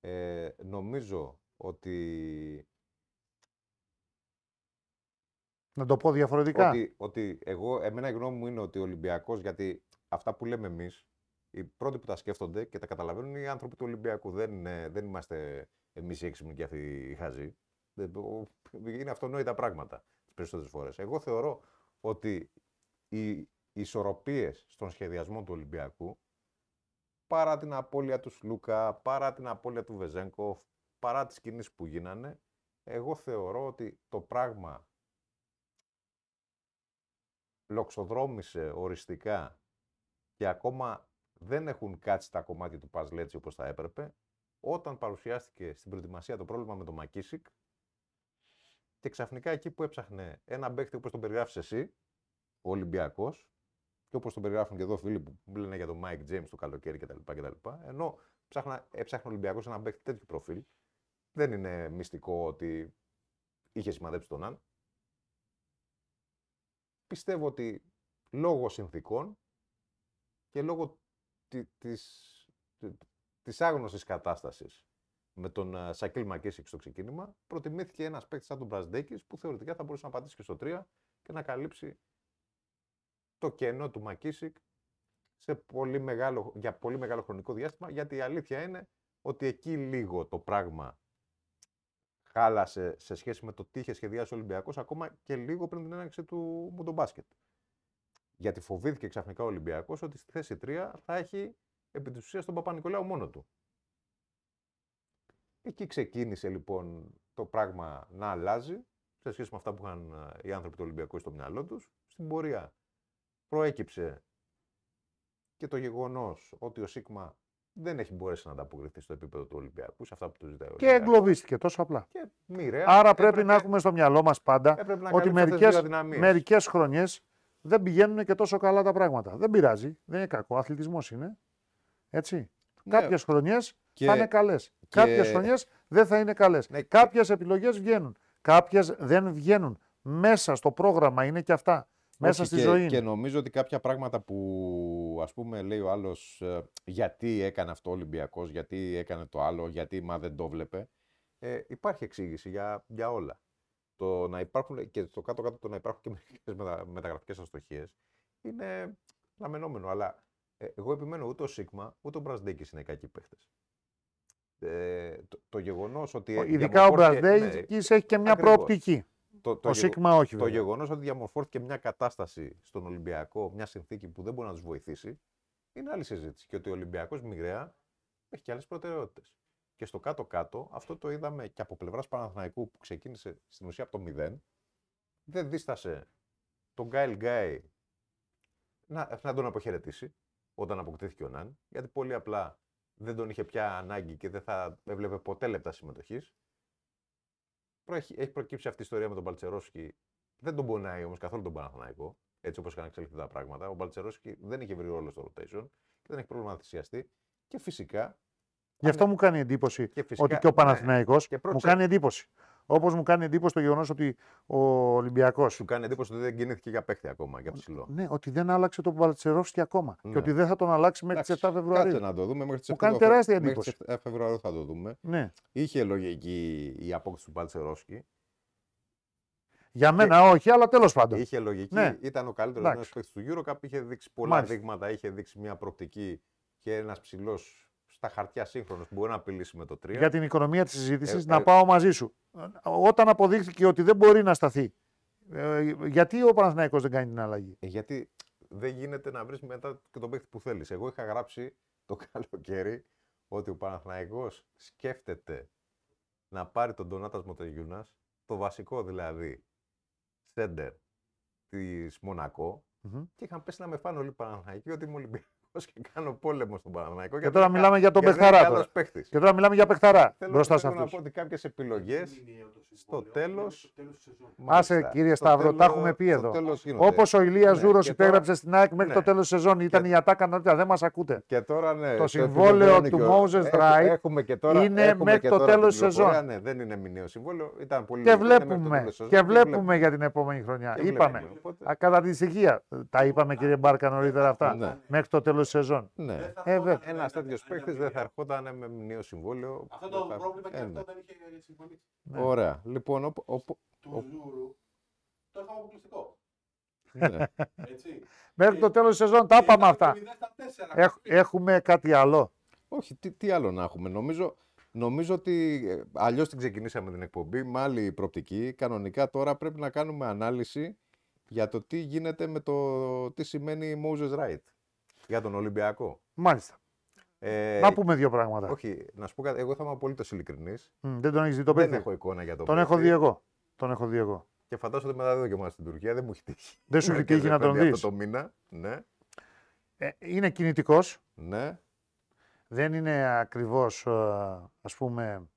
Ε, νομίζω ότι, Να το πω διαφορετικά. ότι, ότι εγώ, εμένα η γνώμη μου είναι ότι ο Ολυμπιακός, γιατί αυτά που λέμε εμείς, οι πρώτοι που τα σκέφτονται και τα καταλαβαίνουν είναι οι άνθρωποι του Ολυμπιακού. Δεν, είναι, δεν είμαστε εμείς οι έξυπνοι και αυτοί οι χαζοί. Δεν- ο- Είναι αυτονόητα πράγματα τις περισσότερες φορές. Εγώ θεωρώ ότι οι ισορροπίες στον σχεδιασμό του Ολυμπιακού παρά την απώλεια του Σλούκα, παρά την απώλεια του Βεζέγκοφ, παρά τις κινήσεις που γίνανε, εγώ θεωρώ ότι το πράγμα λοξοδρόμησε οριστικά και ακόμα δεν έχουν κάτσει τα κομμάτια του παζλ έτσι όπως θα έπρεπε, όταν παρουσιάστηκε στην προετοιμασία το πρόβλημα με τον Μακίσικ και ξαφνικά εκεί που έψαχνε ένα παίκτη όπως τον περιγράφεις εσύ, ο Ολυμπιακός, και όπως τον περιγράφουν και εδώ φίλοι που μου λένε για τον Mike James το καλοκαίρι κτλ. κτλ. Ενώ ψάχνα, έψαχνε ο Ολυμπιακός ένα παίκτη τέτοιο προφίλ, δεν είναι μυστικό ότι είχε σημαδέψει τον Αν. Πιστεύω ότι λόγω συνθήκων και λόγω τη- της, τη- της άγνωστης κατάστασης με τον uh, Σακίλ Μακίσικ στο ξεκίνημα, προτιμήθηκε ένας παίκτης σαν τον Μπρασντέκης που θεωρητικά θα μπορούσε να πατήσει και στο 3 και να καλύψει το κενό του Μακίσικ σε πολύ μεγάλο, για πολύ μεγάλο χρονικό διάστημα, γιατί η αλήθεια είναι ότι εκεί λίγο το πράγμα χάλασε σε σχέση με το τι είχε σχεδιάσει ο Ολυμπιακός ακόμα και λίγο πριν την έναρξη του μουντομπάσκετ. Γιατί φοβήθηκε ξαφνικά ο Ολυμπιακός ότι στη θέση 3 θα έχει επί της ουσίας τον Παπα-Νικολάου μόνο του. Εκεί ξεκίνησε λοιπόν το πράγμα να αλλάζει σε σχέση με αυτά που είχαν ε, οι άνθρωποι του Ολυμπιακού στο μυαλό τους. Στην πορεία προέκυψε και το γεγονός ότι ο Σίγμα δεν έχει μπορέσει να ανταποκριθεί στο επίπεδο του Ολυμπιακού, σε αυτά που του ζητάει ο Και Ολυμπιακός. εγκλωβίστηκε τόσο απλά. Και μοιραία. Άρα πρέπει έπρεπε- να έχουμε στο μυαλό μας πάντα έπρεπε να ότι καλύψει αυτές τις μερικές, δύο αδυναμίες. μερικές χρονιές δεν πηγαίνουν και τόσο καλά τα πράγματα. Δεν πειράζει, δεν είναι κακό. Αθλητισμός είναι. Έτσι. Ναι, Κάποιες χρονιές και- θα είναι καλές. και- Κάποιες χρονιές δεν θα είναι καλές. Ναι, Κάποιες επιλογές βγαίνουν. Κάποιες δεν βγαίνουν. Μέσα στο πρόγραμμα είναι και αυτά. Μέσα Όχι, στη και, ζωή. Και είναι. νομίζω ότι κάποια πράγματα που ας πούμε λέει ο άλλος ε, γιατί έκανε αυτό ο Ολυμπιακός, γιατί έκανε το άλλο, γιατί μα δεν το βλέπε. Ε, υπάρχει εξήγηση για, για όλα. Το να υπάρχουν και στο κάτω-κάτω το να υπάρχουν και μερικές μετα, μεταγραφικές αστοχίες είναι λαμενόμενο. Αλλά ε, εγώ επιμένω ούτε ο Σίγμα ούτε ο Μπρασδέκης είναι κακοί παίχτες. Ε, το, το γεγονός ότι Ο- Ειδικά ο διαμορφώθηκε- Μπραζδέης έχει και μια ακριβώς. προοπτική. το, το Ο γεγο- Σίγμα όχι το βέβαια. γεγονός ότι διαμορφώθηκε μια κατάσταση στον Ολυμπιακό, μια συνθήκη που δεν μπορεί να τους βοηθήσει, είναι άλλη συζήτηση. Και ότι ο Ολυμπιακός μοιραία έχει και άλλες προτεραιότητες. Και στο κάτω-κάτω, αυτό το είδαμε και από πλευράς Παναθηναϊκού που ξεκίνησε στην ουσία από το 0. Δεν δίστασε τον Γκάιλ Γκάι να, να τον αποχαιρετήσει όταν αποκτήθηκε ο Ναν, γιατί πολύ απλά δεν τον είχε πια ανάγκη και δεν θα έβλεπε ποτέ λεπτά συμμετοχής. Έχει, έχει προκύψει αυτή η ιστορία με τον Παλτσερόσκι. Δεν τον πονάει όμως καθόλου τον Παναθηναϊκό, έτσι όπως είχαν εξελιχθεί τα πράγματα. Ο Παλτσερόσκι δεν είχε βρει ρόλο στο rotation και δεν έχει πρόβλημα να θυσιαστεί. Και φυσικά. Γι' αυτό μου κάνει εντύπωση και φυσικά ότι και ο ναι, Παναθηναϊκός Και μου πρόσεξε- κάνει εντύπωση. Όπως μου κάνει εντύπωση το γεγονός ότι ο Ολυμπιακό. Σου κάνει εντύπωση ότι δεν κινήθηκε για παίχτη ακόμα, για ψηλό. Ναι, ότι δεν άλλαξε τον Παλτσερόφσκι ακόμα. Ναι. Και ότι δεν θα τον αλλάξει μέχρι τις 7 Εντάξει, Φεβρουαρίου. Κάτσε να το δούμε μέχρι τις Μου κάνει τεράστια εντύπωση. 7 Φεβρουαρίου θα το δούμε. Ναι. Είχε λογική η απόκτηση του Παλτσερόσκι. Για μένα όχι, αλλά τέλος πάντων. Είχε λογική. Ναι. Ήταν ο καλύτερος Εντάξει. νέο παίκτης του Eurocup. Είχε δείξει πολλά Μάλιστα. δείγματα. Είχε δείξει μια προοπτική και ένας ψηλός στα χαρτιά σύγχρονος που μπορεί να απειλήσει με το 3. Για την οικονομία της συζήτησης, Ε, να ε, πάω μαζί σου. Όταν αποδείχθηκε ότι δεν μπορεί να σταθεί, ε, γιατί ο Παναθηναϊκός δεν κάνει την αλλαγή; Ε, γιατί δεν γίνεται να βρεις μετά και τον παίκτη που θέλεις. Εγώ είχα γράψει το (laughs) καλοκαίρι ότι ο Παναθηναϊκός σκέφτεται να πάρει τον Ντονάτα Μοτεγιούνας, το βασικό δηλαδή σέντερ της Μονακό, Μμμ. και είχαν πέσει να με φάνε όλοι οι Παναθηναϊκοί ότι είμαι Ολυμπιακός και κάνω πόλεμο στον Παναθηναϊκό. Και γιατί τώρα είναι μιλάμε για τον γιατί είναι Πεχταρά. καλός τώρα. παίκτης. Και τώρα μιλάμε για παιχταρά Θέλω, μπροστά σε θέλω να αυτούς. πω ότι κάποιες επιλογές. Στο τέλος- Άσε, κύριε Σταύρο, τα έχουμε πει εδώ. Όπως ο Ηλίας Ναι, Ζούρος και υπέγραψε τώρα- στην ΑΕΚ μέχρι ναι. το τέλος της σεζόν, ήταν η ατάκα νωρίτερα, δεν μας ακούτε. Και τώρα, ναι, Το το συμβόλαιο επιβεβαιώνει του και ο- Moses Έχ- Wright έχουμε και τώρα, είναι έχουμε μέχρι και το τώρα τέλος την της πληροφορία. σεζόν. Ναι, δεν είναι μηνιαίο συμβόλαιο. Ήταν πολύ και είναι μέχρι το βλέπουμε, τέλος της σεζόν και βλέπουμε για την επόμενη χρονιά. Και Είπαμε. βλέπουμε. Οπότε- Α, Κατά τη στοιχεία. Τα είπαμε κύριε Μπάρκα νωρίτερα αυτά. Ναι. Μέχρι το τέλος τη σεζόν. Ναι. Ε, βέβαια. Ένας τέτοιος παίκτης δεν θα ερχόταν με μηνιαίο συμβόλαιο. Αυτό δεν το θα- πρόβλημα και Ε, αυτό ναι. δεν είχε συμφωνήσει. Ναι. Ωραία. Λοιπόν, οπ- οπ- Του Ο- Ζούρου το είχαμε αποκλειστικό. ναι. Έτσι. Μέχρι το τέλος της σεζόν τα Και είπαμε ήταν αυτά. το 0 στα 4. Έχ- έχουμε κάτι άλλο. Όχι, τι, τι άλλο να έχουμε. Νομίζω, νομίζω ότι ε, αλλιώς την ξεκινήσαμε την εκπομπή με άλλη προοπτική. Κανονικά τώρα πρέπει να κάνουμε ανάλυση για το τι γίνεται με το τι σημαίνει Moses Wright για τον Ολυμπιακό. Μάλιστα. Ε, Να πούμε δύο πράγματα. Όχι, να σου πω κάτι. Εγώ θα είμαι απολύτως ειλικρινής. Μ, δεν τον έχεις δει το Δεν παιδί. έχω εικόνα για το Τον έχω παίκτη. δει εγώ. Τον έχω δει εγώ. Και φαντάζομαι ότι μετά δεν δοκιμάσει στην Τουρκία. Δεν μου έχει τύχει. Δεν σου έχει (laughs) τύχει να τον δει. δεις. Αυτό το μήνα. Ναι, Ε, είναι κινητικός. ναι. Δεν είναι ακριβώς, ας πούμε,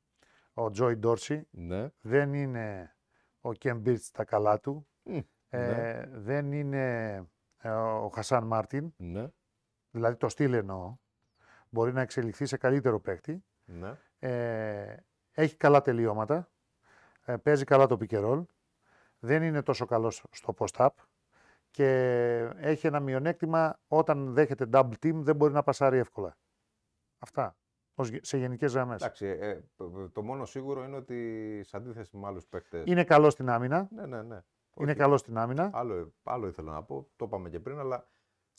ο Τζόι Ντόρσι. ναι. Δεν είναι ο Κεμ Μπίρτ στα καλά του. Μμ, Ε, ναι. Δεν είναι ε, ο Χασάν Μάρτιν. Ναι, Δηλαδή το στυλ εννοώ. Μπορεί να εξελιχθεί σε καλύτερο παίκτη. ναι. Ε, έχει καλά τελειώματα. Ε, παίζει καλά το pick and roll. Δεν είναι τόσο καλός στο post-up. Και έχει ένα μειονέκτημα όταν δέχεται double team δεν μπορεί να πασάρει εύκολα. Αυτά. ως γε- Σε γενικές γραμμές. Εντάξει, ε, ε, το μόνο σίγουρο είναι ότι σε αντίθεση με άλλους παίκτε. Είναι καλό στην άμυνα. Ναι, ναι, ναι. Είναι Όχι, καλό στην άμυνα. Άλλο, άλλο ήθελα να πω, το είπαμε και πριν, αλλά.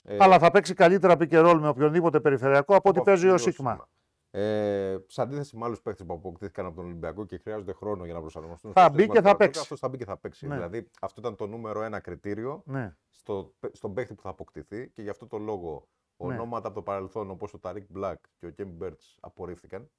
Ε, Αλλά θα παίξει καλύτερα pick and roll με οποιονδήποτε περιφερειακό από ό,τι από παίζει ο αυτό το Σίγμα. Ε, σε αντίθεση με άλλους παίκτες που αποκτήθηκαν από τον Ολυμπιακό και χρειάζονται χρόνο για να προσαρμοστούν. Θα στο μπει σύστημα και του θα Παναθηναϊκού, παίξει. αυτός θα μπει και θα παίξει. Ναι. Δηλαδή, αυτό ήταν το νούμερο ένα κριτήριο Ναι. στο, στον παίκτη που θα αποκτηθεί και γι' αυτό το λόγο Ναι. ονόματα από το παρελθόν όπως ο Ταρικ Μπλακ και ο Κέμ Μπέρτς απορρίφθηκαν.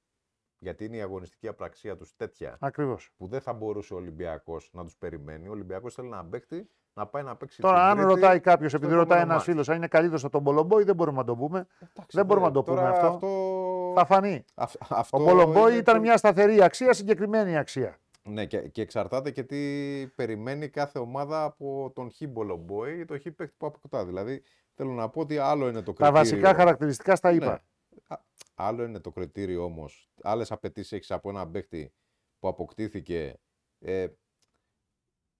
Γιατί είναι η αγωνιστική απραξία τους τέτοια Ακριβώς. που δεν θα μπορούσε ο Ολυμπιακός να τους περιμένει. Ο Ολυμπιακός θέλει να παίχτη να πάει να παίξει. Τώρα, την αν Τρίτη. ρωτάει κάποιος, επειδή επόμενο ρωτάει ένας μάτς. φίλος, αν είναι καλύτερος από τον Μπολομπόη, δεν μπορούμε να το πούμε. Εντάξει, δεν μπορούμε να το τώρα πούμε αυτό. αυτό... Θα φανεί. αυ- αυτό Ο Μπολομπόη είναι ήταν το- μια σταθερή αξία, συγκεκριμένη αξία. Ναι, και, και εξαρτάται και τι περιμένει κάθε ομάδα από τον χ Μπολομπόη ή τον χ παίκτη που αποκτά. Δηλαδή, θέλω να πω ότι άλλο είναι το Τα κριτήριο. βασικά χαρακτηριστικά στα είπα. Ναι. Α- Άλλο είναι το κριτήριο όμως. Άλλες απαιτήσεις έχεις από ένα παίκτη που αποκτήθηκε ε,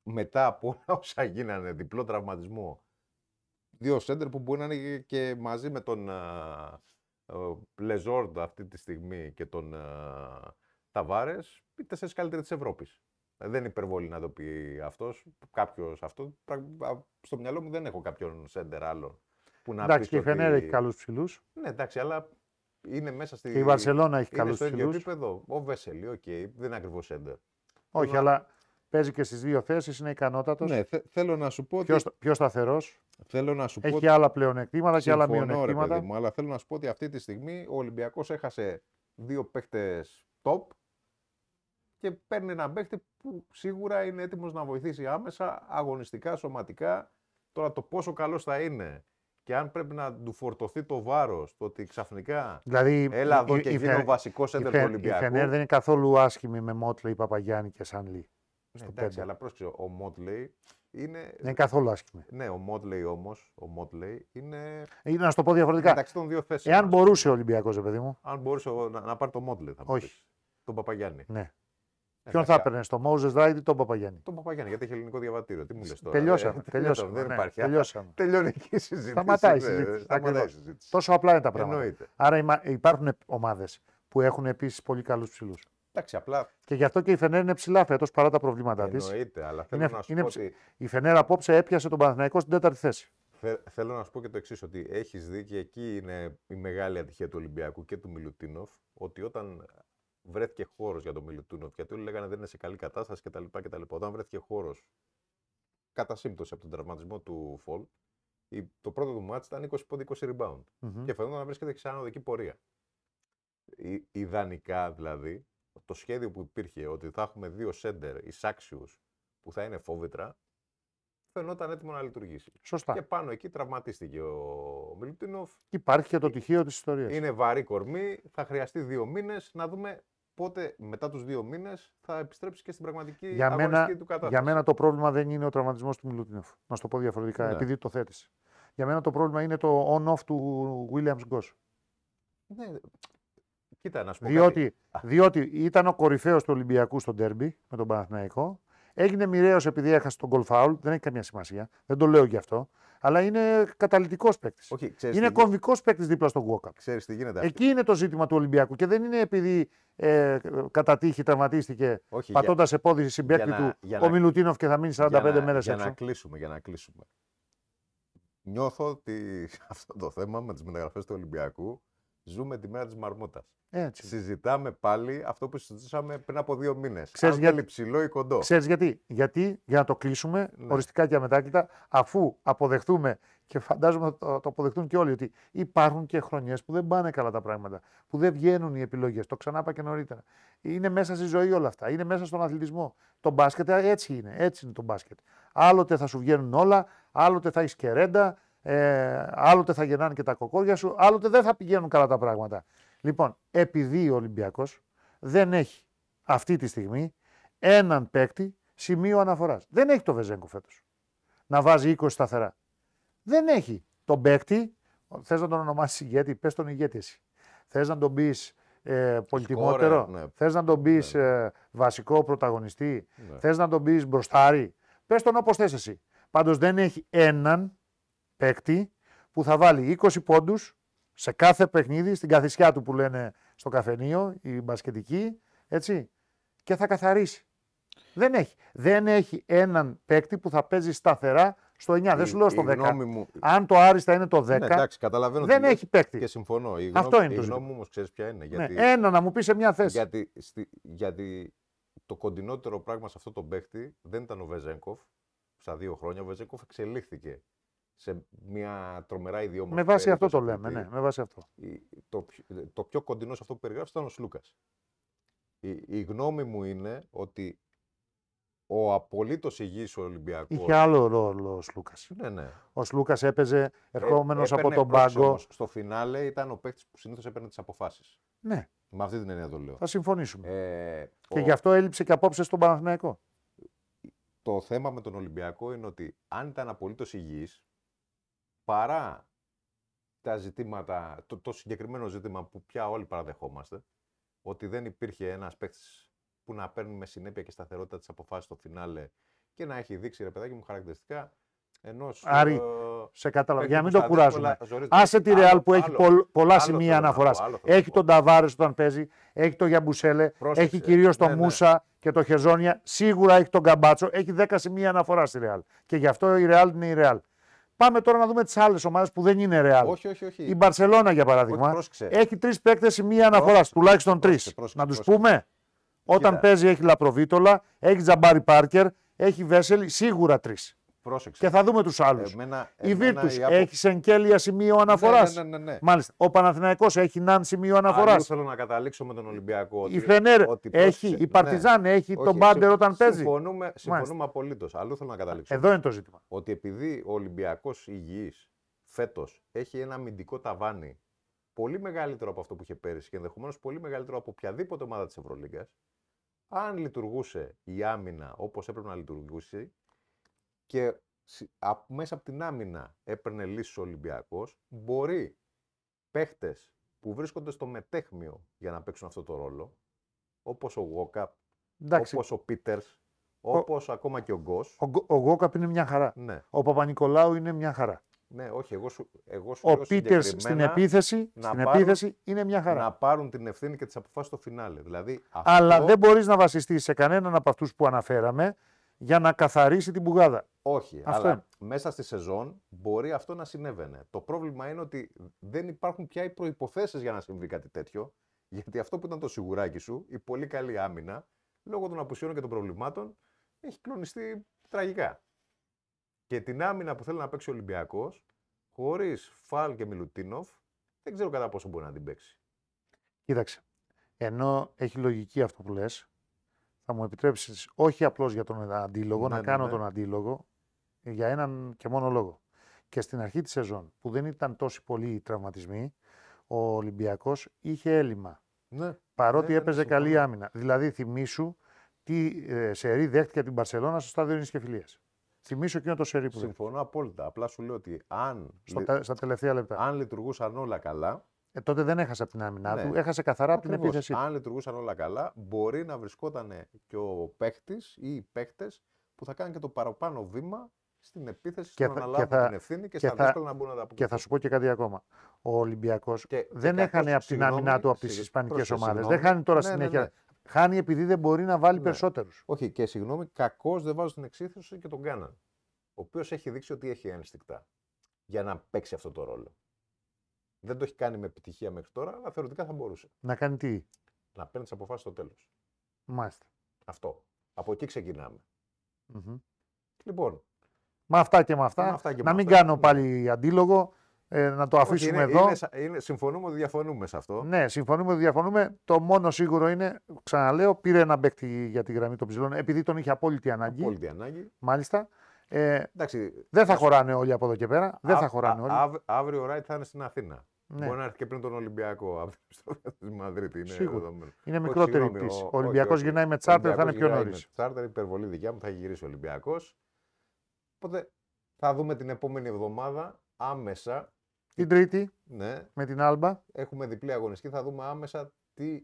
μετά από όλα όσα γίνανε, διπλό τραυματισμό. Δύο σέντερ που μπορεί να είναι και μαζί με τον Λεσόρ αυτή τη στιγμή και τον Ταβάρες, οι τέσσερις καλύτεροι της Ευρώπης. Δεν είναι υπερβολή να το πει αυτός. Κάποιος αυτό. πραγ- α, Στο μυαλό μου δεν έχω κάποιον σέντερ άλλον. Που να Εντάξει, πεις και η Φενέρ ότι- έχει καλούς ψηλούς. ναι, εντάξει, αλλά είναι μέσα στη. Και η Βαρσελόνα έχει είναι καλούς στο ίδιο ψηλούς. επίπεδο. Ο Βέσελη, οκ, δεν είναι ακριβώς σέντερ. Όχι, να- αλλά παίζει και στις δύο θέσεις, είναι ικανότατος. Ναι, θε- θέλω να σου πω ότι. Πιο, στα- πιο σταθερός. Θέλω να σου πω Έχει ότι. και άλλα πλεονεκτήματα και άλλα Συμφωνώ, ρε μειονεκτήματα. παιδί μου, αλλά θέλω να σου πω ότι αυτή τη στιγμή ο Ολυμπιακός έχασε δύο παίχτε top και παίρνει έναν παίχτη που σίγουρα είναι έτοιμος να βοηθήσει άμεσα, αγωνιστικά, σωματικά. Τώρα το πόσο καλός θα είναι και αν πρέπει να του φορτωθεί το βάρος, το ότι ξαφνικά Δηλαδή, Έλα εδώ η- και η γίνω Φε- βασικός η σέντερ Φε- του Η Ολυμπιακού. Φενέρ δεν είναι καθόλου άσχημη με Μότλεϊ, Παπαγιάννη και Σανλή. Ναι, στο εντάξει, πέντε. αλλά πρόσεξε, ο Μότλεϊ είναι. Δεν είναι καθόλου άσχημη. Ναι, ο Μότλεϊ όμως, ο Μότλεϊ είναι Ε, Να σου το πω διαφορετικά. μεταξύ των δύο θέσεων. Εάν ας μπορούσε ο Ολυμπιακός, παιδί μου, Αν μπορούσε ο- να, να πάρει το Μότλεϊ, θα μου Όχι. πεις. Τον Παπαγιάννη. ναι. Ποιον θα έπαιρνε, τον Μόουζε Ράιντ ή τον Παπαγιάννη; Τον Παπαγιάννη, γιατί έχει ελληνικό διαβατήριο. Τι μου λες τώρα. Τελειώσαμε. Ε? (laughs) τελειώσαμε δεν ναι. Τελειώσαμε. Τελειώνει εκεί η συζήτηση. Σταματάει η ε, συζήτηση. Τόσο απλά είναι τα πράγματα. Εννοείται. Άρα υπάρχουν ομάδες που έχουν επίσης πολύ καλούς ψηλούς. Εντάξει, απλά... Και γι' αυτό και η Φενέρ είναι ψηλά φέτος παρά τα προβλήματά της. Εννοείται, αλλά θέλω είναι, να σου είναι πω. Ότι... Η Φενέρ απόψε έπιασε τον Παναθηναϊκό στην τέταρτη θέση. Θε, θέλω να σου πω και το εξής: Ότι έχεις δει και εκεί είναι η μεγάλη ατυχία του Ολυμπιακού και του Μιλουτίνοφ. Ότι όταν βρέθηκε χώρος για τον Μιλουτίνοφ, γιατί όλοι λέγανε δεν είναι σε καλή κατάσταση κτλ. κτλ. Όταν βρέθηκε χώρος κατά σύμπτωση από τον τραυματισμό του Φολ, η- το πρώτο του μάτς ήταν 20 πόντι 20 rebound. Μμμ. Και φαινόταν να βρίσκεται σε ανωδική πορεία. Ι- Ιδανικά δηλαδή, το σχέδιο που υπήρχε ότι θα έχουμε δύο σέντερ εισάξιους που θα είναι φόβητρα, φαινόταν έτοιμο να λειτουργήσει. Σωστά. Και πάνω εκεί τραυματίστηκε ο Μιλουτίνοφ. Υπάρχει και το τυχείο της ιστορίας. Είναι βαρύ κορμί, θα χρειαστεί δύο μήνες να δούμε πότε μετά τους δύο μήνες θα επιστρέψεις και στην πραγματική Για αγωνιστική μένα, του κατάσταση. για μένα το πρόβλημα δεν είναι ο τραυματισμός του Μιλουτίνοφ. Να σου το πω διαφορετικά, Ναι. επειδή το θέτεις. Για μένα το πρόβλημα είναι το on-off του Williams Goss. Ναι, κοίτα, να σου πω Διότι, κάτι. διότι ήταν ο κορυφαίος του Ολυμπιακού στο ντέρμπι με τον Παναθηναϊκό. Έγινε μοιραίος επειδή έχασε τον goal foul. Δεν έχει καμία σημασία. Δεν το λέω γι' αυτό. Αλλά είναι καταλητικός παίκτης. Όχι, ξέρεις Είναι τι, κομβικός παίκτης δίπλα στον Walkup. ξέρεις τι γίνεται. αυτή- Εκεί είναι το ζήτημα του Ολυμπιακού και δεν είναι επειδή ε, κατά τύχη τραυματίστηκε Όχι, για- πατώντας σε πόδι συμπέκτη για να- του για ο να- Μιλουτίνοφ και θα μείνει 45 για να, μέρες για έξω. να κλείσουμε, για να κλείσουμε. Νιώθω ότι (laughs) αυτό το θέμα με τις μεταγραφές του Ολυμπιακού ζούμε τη μέρα της μαρμότας. Έτσι. Συζητάμε πάλι αυτό που συζητούσαμε πριν από δύο μήνες. Ξέρεις Αν γιατί- θέλει ψηλό ή κοντό. Ξέρεις γιατί; Γιατί, για να το κλείσουμε, Ναι. οριστικά και αμετάκλητα, αφού αποδεχτούμε και φαντάζομαι θα το, το αποδεχτούν και όλοι ότι υπάρχουν και χρονιές που δεν πάνε καλά τα πράγματα, που δεν βγαίνουν οι επιλογές. Το ξανά είπα και νωρίτερα. Είναι μέσα στη ζωή όλα αυτά. Είναι μέσα στον αθλητισμό. Το μπάσκετ ε, έτσι είναι. Έτσι είναι το μπάσκετ. Άλλοτε θα σου βγαίνουν όλα, άλλοτε θα έχεις και ρέντα, ε, άλλοτε θα γεννάνε και τα κοκόρια σου, άλλοτε δεν θα πηγαίνουν καλά τα πράγματα. Λοιπόν, επειδή ο Ολυμπιακός δεν έχει αυτή τη στιγμή έναν παίκτη σημείο αναφοράς. Δεν έχει το Βεζέγκο φέτος. Να βάζει 20 σταθερά. Δεν έχει τον παίκτη. Θες να τον ονομάσεις ηγέτη, πες τον ηγέτη εσύ. Θες να τον πεις ε, πολυτιμότερο. Σκόρερ, ναι. Θες να τον πεις Ναι. ε, βασικό πρωταγωνιστή. Ναι. Θες να τον πεις μπροστάρι. Πες τον όπως θες εσύ. Πάντως δεν έχει έναν παίκτη που θα βάλει 20 πόντους σε κάθε παιχνίδι, στην καθισιά του που λένε στο καφενείο, η μπασκετική, έτσι, και θα καθαρίσει. Δεν έχει. Δεν έχει έναν παίκτη που θα παίζει σταθερά στο 9. δεν Η- σου λέω στο η 10. γνώμη μου- Αν το άριστα είναι το 10, Ναι, εντάξει, καταλαβαίνω δεν τι λες έχει παίκτη. Και συμφωνώ. Η Αυτό γνώμη, είναι η το γνώμη ζήτημα. μου όμως ξέρεις ποια είναι. Ναι, Γιατί, ένα να μου πεις σε μια θέση. γιατί, στη, γιατί το κοντινότερο πράγμα σε αυτό το παίχτη δεν ήταν ο Βεζέγκοφ. Στα δύο χρόνια ο Βεζέγκοφ εξελίχθηκε σε μια τρομερά ιδιόμορφη. με βάση αυτό το περίπτωση λέμε. αθλητή. Ναι, με βάση αυτό. Η- Το, πιο- το πιο κοντινό σε αυτό που περιγράφεις ήταν ο Σλούκας. Η, η γνώμη μου είναι ότι ο απολύτως υγιής Ολυμπιακό. Είχε άλλο ρόλο ο Σλούκας. Ναι, ναι. Ο Σλούκας έπαιζε ερχόμενος Ε, από έπαιρνε, τον πρόσεξε πάγκο. όμως, στο φινάλε ήταν ο παίκτης που συνήθως έπαιρνε τις αποφάσεις. Ναι, Με αυτή την έννοια το λέω. θα συμφωνήσουμε. Ε, και ο- γι' αυτό έλειψε και απόψε στον Παναθηναϊκό. το θέμα με τον Ολυμπιακό είναι ότι αν ήταν απολύτως υγιής, παρά τα ζητήματα, το, το συγκεκριμένο ζήτημα που πια όλοι παραδεχόμαστε, ότι δεν υπήρχε ένας παίκτης που να παίρνει με συνέπεια και σταθερότητα τις αποφάσεις στο φινάλε και να έχει δείξει ρε παιδάκι μου χαρακτηριστικά ενός. Άρη, Σε κατάλαβα. Για να μην το κουράζουμε. κουράζουμε. Άσε τη Ρεάλ που έχει πολλ- πολλά σημεία αναφοράς. Έχει τον Ταβάρες όταν παίζει, έχει τον Γιαμπουσέλε, Πρόσεξε. έχει κυρίως τον Ναι, ναι. Μούσα και τον Χεζόνια. Σίγουρα έχει τον Καμπάτσο. Έχει 10 σημεία αναφορά στη Ρεάλ. Και γι' αυτό η Ρεάλ είναι η Ρεάλ. Πάμε τώρα να δούμε τις άλλες ομάδες που δεν είναι Ρεάλ. Όχι, όχι, όχι. Η Μπαρσελόνα για παράδειγμα Όχι, πρόσεξε. έχει τρεις παίκτες σημεία αναφοράς, Πρόσεξε, τουλάχιστον τρεις. πρόσεξε, πρόσεξε, Να τους πρόσεξε. πούμε. Όταν Κοίτα. παίζει έχει Λαπροβίτολα, έχει Τζαμπάρι Πάρκερ, έχει Βέσελη, σίγουρα τρεις. Πρόσεξε. Και θα δούμε τους άλλους. Εμένα- Η εμένα Βίρτου η άποψη- έχει Σενκέλια σημείο αναφορά. Ναι, ναι, ναι, ναι. Μάλιστα. Ο Παναθηναϊκός έχει Ναν σημείο αναφοράς. Αλλού θέλω να καταλήξω με τον Ολυμπιακό. ότι- Η Φενέρ ότι έχει, πρόσεξε, η Παρτιζάν έχει Όχι, τον Μπάντερ συμ- όταν παίζει. Συμφωνούμε, συμφωνούμε απολύτως. Αλλού θέλω να καταλήξω. Εδώ είναι το ζήτημα. Ότι επειδή ο Ολυμπιακός υγιής φέτος έχει ένα αμυντικό ταβάνι πολύ μεγαλύτερο από αυτό που είχε πέρυσι και ενδεχομένως πολύ μεγαλύτερο από οποιαδήποτε ομάδα της Ευρωλίγκας, αν λειτουργούσε η άμυνα όπως έπρεπε να λειτουργήσει και συ- α- μέσα από την άμυνα έπαιρνε λύσεις ο Ολυμπιακός, μπορεί παίχτες που βρίσκονται στο μετέχμιο για να παίξουν αυτό το ρόλο, όπως ο Γόκαπ, Εντάξει, όπως ο Πίτερς, όπως ακόμα και ο Γκος. ο, Γκο- ο Γκόκαπ είναι μια χαρά. Ναι, Ο Παπα-Νικολάου είναι μια χαρά. ναι, όχι, εγώ σου, εγώ σου Ο λέω Πίτερς στην συγκεκριμένα επίθεση, να στην πάρουν- επίθεση είναι μια χαρά. να πάρουν την ευθύνη και τις αποφάσεις στο φινάλε. Δηλαδή, Αλλά αυτό- δεν μπορείς να βασιστείς σε κανέναν από αυτούς που αναφέραμε για να καθαρίσει την πουγάδα. Όχι, Αυτό αλλά είναι. μέσα στη σεζόν μπορεί αυτό να συνέβαινε. Το πρόβλημα είναι ότι δεν υπάρχουν πια οι προποθέσει για να συμβεί κάτι τέτοιο. Γιατί αυτό που ήταν το σιγουράκι σου, η πολύ καλή άμυνα, λόγω των απουσιών και των προβλημάτων, έχει κλονιστεί τραγικά. Και την άμυνα που θέλει να παίξει ο Ολυμπιακός, χωρίς Φαλ και Μιλουτίνοφ, δεν ξέρω κατά πόσο μπορεί να την παίξει. Κοίταξε. Ενώ έχει λογική αυτό που λες, θα μου επιτρέψεις όχι απλώς για τον αντίλογο, Ναι, να ναι, κάνω ναι. τον αντίλογο, για έναν και μόνο λόγο. Και στην αρχή της σεζόν, που δεν ήταν τόσοι πολλοί οι τραυματισμοί, ο Ολυμπιακός είχε έλλειμμα. Ναι. Παρότι Ναι, ναι, έπαιζε καλή συμφωνώ. άμυνα. Δηλαδή, θυμήσου τι ε, σερί δέχτηκε την Παρσελώνα στο στάδιο Νησκεφιλίας. Θυμήσου εκείνο το σερί που δέχτηκε. Συμφωνώ απόλυτα. Απλά σου λέω ότι αν, Στο, λει- τε- στα τελευταία λεπτά. αν λειτουργούσαν όλα καλά, Ε, τότε δεν έχασε από την άμυνά Ναι. του, έχασε καθαρά από την Ακριβώς. επίθεσή του. Αν λειτουργούσαν όλα καλά, μπορεί να βρισκόταν και ο παίχτης ή οι παίχτες που θα κάνουν και το παραπάνω βήμα στην επίθεση, Και στο να θα- αναλάβουν και θα- την ευθύνη και, και στα θα- δύσκολα να μπουν να τα Και θα αποκριθούν. σου πω και κάτι ακόμα. Ο Ολυμπιακός Και- δεν και έχανε καθώς- από την άμυνά συγγνώμη, του από τις συγγ- Ισπανικές πρόσεξε, ομάδες. Δεν συγγνώμη. χάνει τώρα Ναι, ναι, συνέχεια. ναι. Χάνει επειδή δεν μπορεί να βάλει Ναι. περισσότερους. Όχι, και συγγνώμη, κακώ δεν βάζω στην εξίσωση και τον Κάναν. Ο οποίος έχει δείξει ότι έχει ένστικτα για να παίξει αυτό το ρόλο. Δεν το έχει κάνει με επιτυχία μέχρι τώρα, αλλά θεωρητικά θα μπορούσε. Να κάνει τι; Να παίρνει τι αποφάσεις στο τέλος. Μάλιστα. Αυτό. Από εκεί ξεκινάμε. Μμμ. Λοιπόν, Με αυτά και με αυτά. Με αυτά και να με μην αυτά, κάνω ναι. πάλι αντίλογο. Ε, να το όχι, αφήσουμε είναι, εδώ. Είναι, σα- είναι, συμφωνούμε ότι διαφωνούμε σε αυτό. Ναι, συμφωνούμε, διαφωνούμε. Το μόνο σίγουρο είναι, ξαναλέω, πήρε ένα παίκτη για τη γραμμή των ψηλών επειδή τον είχε απόλυτη ανάγκη. Απόλυτη ανάγκη. Μάλιστα. Ε, Εντάξει, δεν θα χωράνε όλοι από εδώ και πέρα. Δεν α- θα χωράνε α- όλοι. αυ- αύριο ο Ράιτ θα είναι στην Αθήνα. Ναι. Μπορεί να έρθει και πριν τον Ολυμπιακό από την επιστροφή τη Μαδρίτη. Είναι Σίγουρα. δεδομένο. Είναι Όχι, μικρότερη συγγνώμη, πτήση. ο- Ο όχι, Ολυμπιακό όχι. γυρνάει με Ο τσάρτερ, θα είναι Ολυμπιακός πιο γυρνάει νωρίς. με Τσάρτερ, υπερβολή δικιά μου, θα έχει γυρίσει ο Ολυμπιακός. Οπότε θα δούμε την επόμενη εβδομάδα άμεσα. Την Τρίτη Ναι, με την Άλμπα. έχουμε διπλή αγωνιστική. Θα δούμε άμεσα τι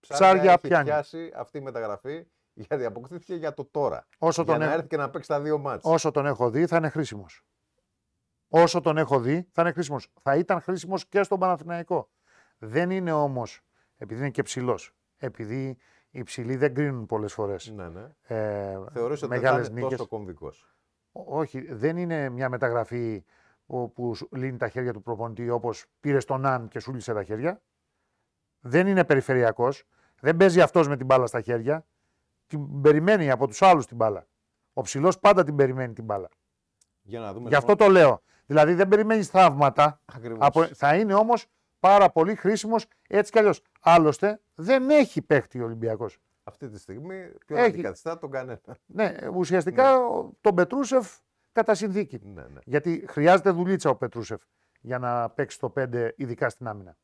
Ψάρια ψάρια έχει πιάνει. πιάσει αυτή η μεταγραφή. Γιατί αποκτήθηκε για το τώρα. Όσο για τον, να έχω, έρθει και να παίξει τα δύο μάτς. όσο τον έχω δει, θα είναι χρήσιμος. Όσο τον έχω δει, θα είναι χρήσιμος. Θα ήταν χρήσιμος και στον Παναθηναϊκό. Δεν είναι όμως, επειδή είναι και ψηλός, επειδή οι ψηλοί δεν κρίνουν πολλές φορές. Ναι, ναι. Ε, Θεωρείς ότι δεν θα μεγάλες είναι νίκες. τόσο κομβικός. Ό- Όχι, δεν είναι μια μεταγραφή που, που σου λύνει τα χέρια του προπονητή όπως πήρε τον Αν και σου λύσε τα χέρια. Δεν είναι περιφερειακός. Δεν παίζει αυτός με την μπάλα στα χέρια. Την περιμένει από τους άλλους την μπάλα. Ο ψηλός πάντα την περιμένει την μπάλα. Για να δούμε. Γι' αυτό το λέω. Δηλαδή δεν περιμένεις θαύματα. Ακριβώς. Από, θα είναι όμως πάρα πολύ χρήσιμος έτσι κι αλλιώς. Άλλωστε δεν έχει παίχτη ο Ολυμπιακός. Αυτή τη στιγμή ποιον Έχει. αντικαθιστά τον κανένα. Ναι, ουσιαστικά ο- τον Πετρούσεφ κατά συνθήκη. ναι, ναι. Γιατί χρειάζεται δουλίτσα ο Πετρούσεφ για να παίξει το 5, ειδικά στην άμυνα.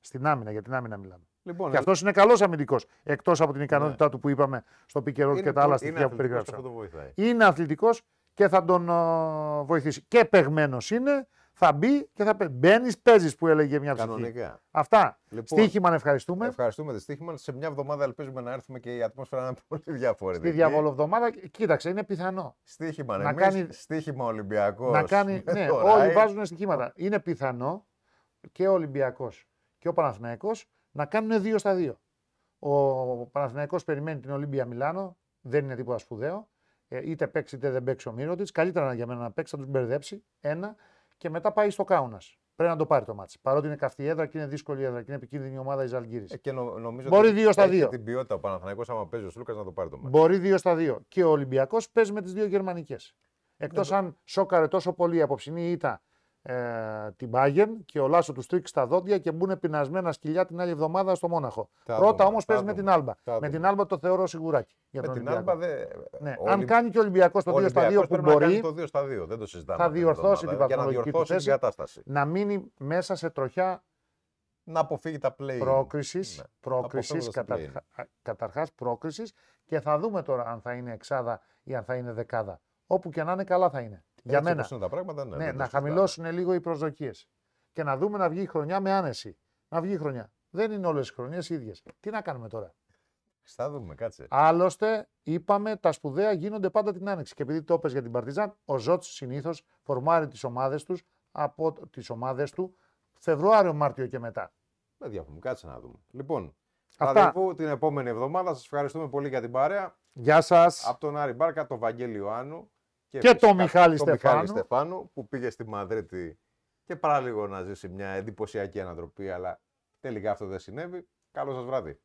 Στην άμυνα, για την άμυνα μιλάμε. Λοιπόν, Και αυτός είναι καλός αμυντικός. Εκτός από την ικανότητά Ναι. του που είπαμε στο pick and roll είναι και τα άλλα πο- στοιχεία είναι που αθλητικός, περιγράψα. Αυτό το βοηθάει. Είναι αθλητικός και θα τον ε, βοηθήσει. Και παιγμένο είναι, θα μπει και θα μπαίνεις, παίζεις που έλεγε μια ψυχή. Κανονικά. Αυτά. Λοιπόν, Στοίχημα να ευχαριστούμε. Ευχαριστούμε τη στοίχημα. Σε μια εβδομάδα ελπίζουμε να έρθουμε και η ατμόσφαιρα να είναι πολύ διαφορετική. Στη διαβολοβδομάδα, κοίταξε, είναι πιθανό. Στοίχημα να εμείς, κάνει- στοίχημα Ολυμπιακός. να κάνει. (laughs) ναι, όλοι βάζουν στοιχήματα. Είναι πιθανό και ο Ολυμπιακός και ο Παναθηναϊκός να κάνουν δύο στα δύο. Ο Παναθηναϊκός περιμένει την Ολύμπια Μιλάνο, δεν είναι τίποτα σπουδαίο. Ε, είτε παίξει είτε δεν παίξει ο Μύρωτιτς. Καλύτερα για μένα να παίξει, θα τους μπερδέψει. Ένα. Και μετά πάει στο Κάουνα. Πρέπει να το πάρει το μάτι. Παρότι είναι καυτή έδρα και είναι δύσκολη έδρα και είναι επικίνδυνη η ομάδα η Ζαλγκύρη. Ε, και νο- νομίζω Μπορεί ότι δύο στα έχει δύο. την ποιότητα ο Παναθηναϊκός άμα παίζει ο Σλούκας να το πάρει το μάτι. Μπορεί δύο στα δύο. Και ο Ολυμπιακός παίζει με τις δύο γερμανικές. Εκτός Ναι, αν σόκαρε τόσο πολύ η απόψινή ήττα ε, την Bayern και ο Λάσο του στρίξει στα δόντια και μπουν πεινασμένα σκυλιά την άλλη εβδομάδα στο Μόναχο. Θα Πρώτα δούμε, όμως θα παίζει με δούμε, την Άλμπα. θα Με δούμε. την Άλμπα το θεωρώ σιγουράκι. Για Με τον την Ολυμπιακό. Άλμπα δεν. Ναι. ο Αν Ολυμ- κάνει και ο Ολυμπιακός το ο 2 στα 2 Ολυμπιακός που πρέπει να κάνει μπορεί το 2 στα 2. Δεν το συζητάμε. θα αυτή την διορθώσει εβδομάδα. την Για να βαθμολογική του διορθώσει την θέση. κατάσταση. να μείνει μέσα σε τροχιά Να αποφύγει τα play. πρόκρισης. Ναι. Πρόκρισης, Αποφεύγοντας τα καταρχά, καταρχάς πρόκρισης και θα δούμε τώρα αν θα είναι εξάδα ή αν θα είναι δεκάδα. Όπου και να είναι καλά θα είναι. Για Έτσι μένα. όπως είναι τα πράγματα, ναι. Ναι, δεν το να συζητάμε. χαμηλώσουν λίγο οι προσδοκίες. Και να δούμε να βγει η χρονιά με άνεση. Να βγει η χρονιά. Δεν είναι όλες οι χρονιές ίδιες. Τι να κάνουμε τώρα; Θα δούμε, κάτσε. Άλλωστε, είπαμε τα σπουδαία γίνονται πάντα την άνοιξη. Και επειδή το έπαιζε για την Παρτιζάν, ο Ζώτς συνήθως φορμάρει τις ομάδες τους από τις ομάδες του Φεβρουάριο, Μάρτιο και μετά. Δεν διαφωνούμε, κάτσε να δούμε. Λοιπόν, Αυτά. ραντεβού την επόμενη εβδομάδα. Σας ευχαριστούμε πολύ για την παρέα. Γεια σας. Από τον Άρη Μπάρκα, τον Βαγγέλη Ιωάννου Και φυσικά τον Μιχάλη τον Στεφάνου. Στεφάνου που πήγε στη Μαδρίτη και παρά λίγο να ζήσει μια εντυπωσιακή ανατροπή, αλλά τελικά αυτό δεν συνέβη. Καλό σας βράδυ.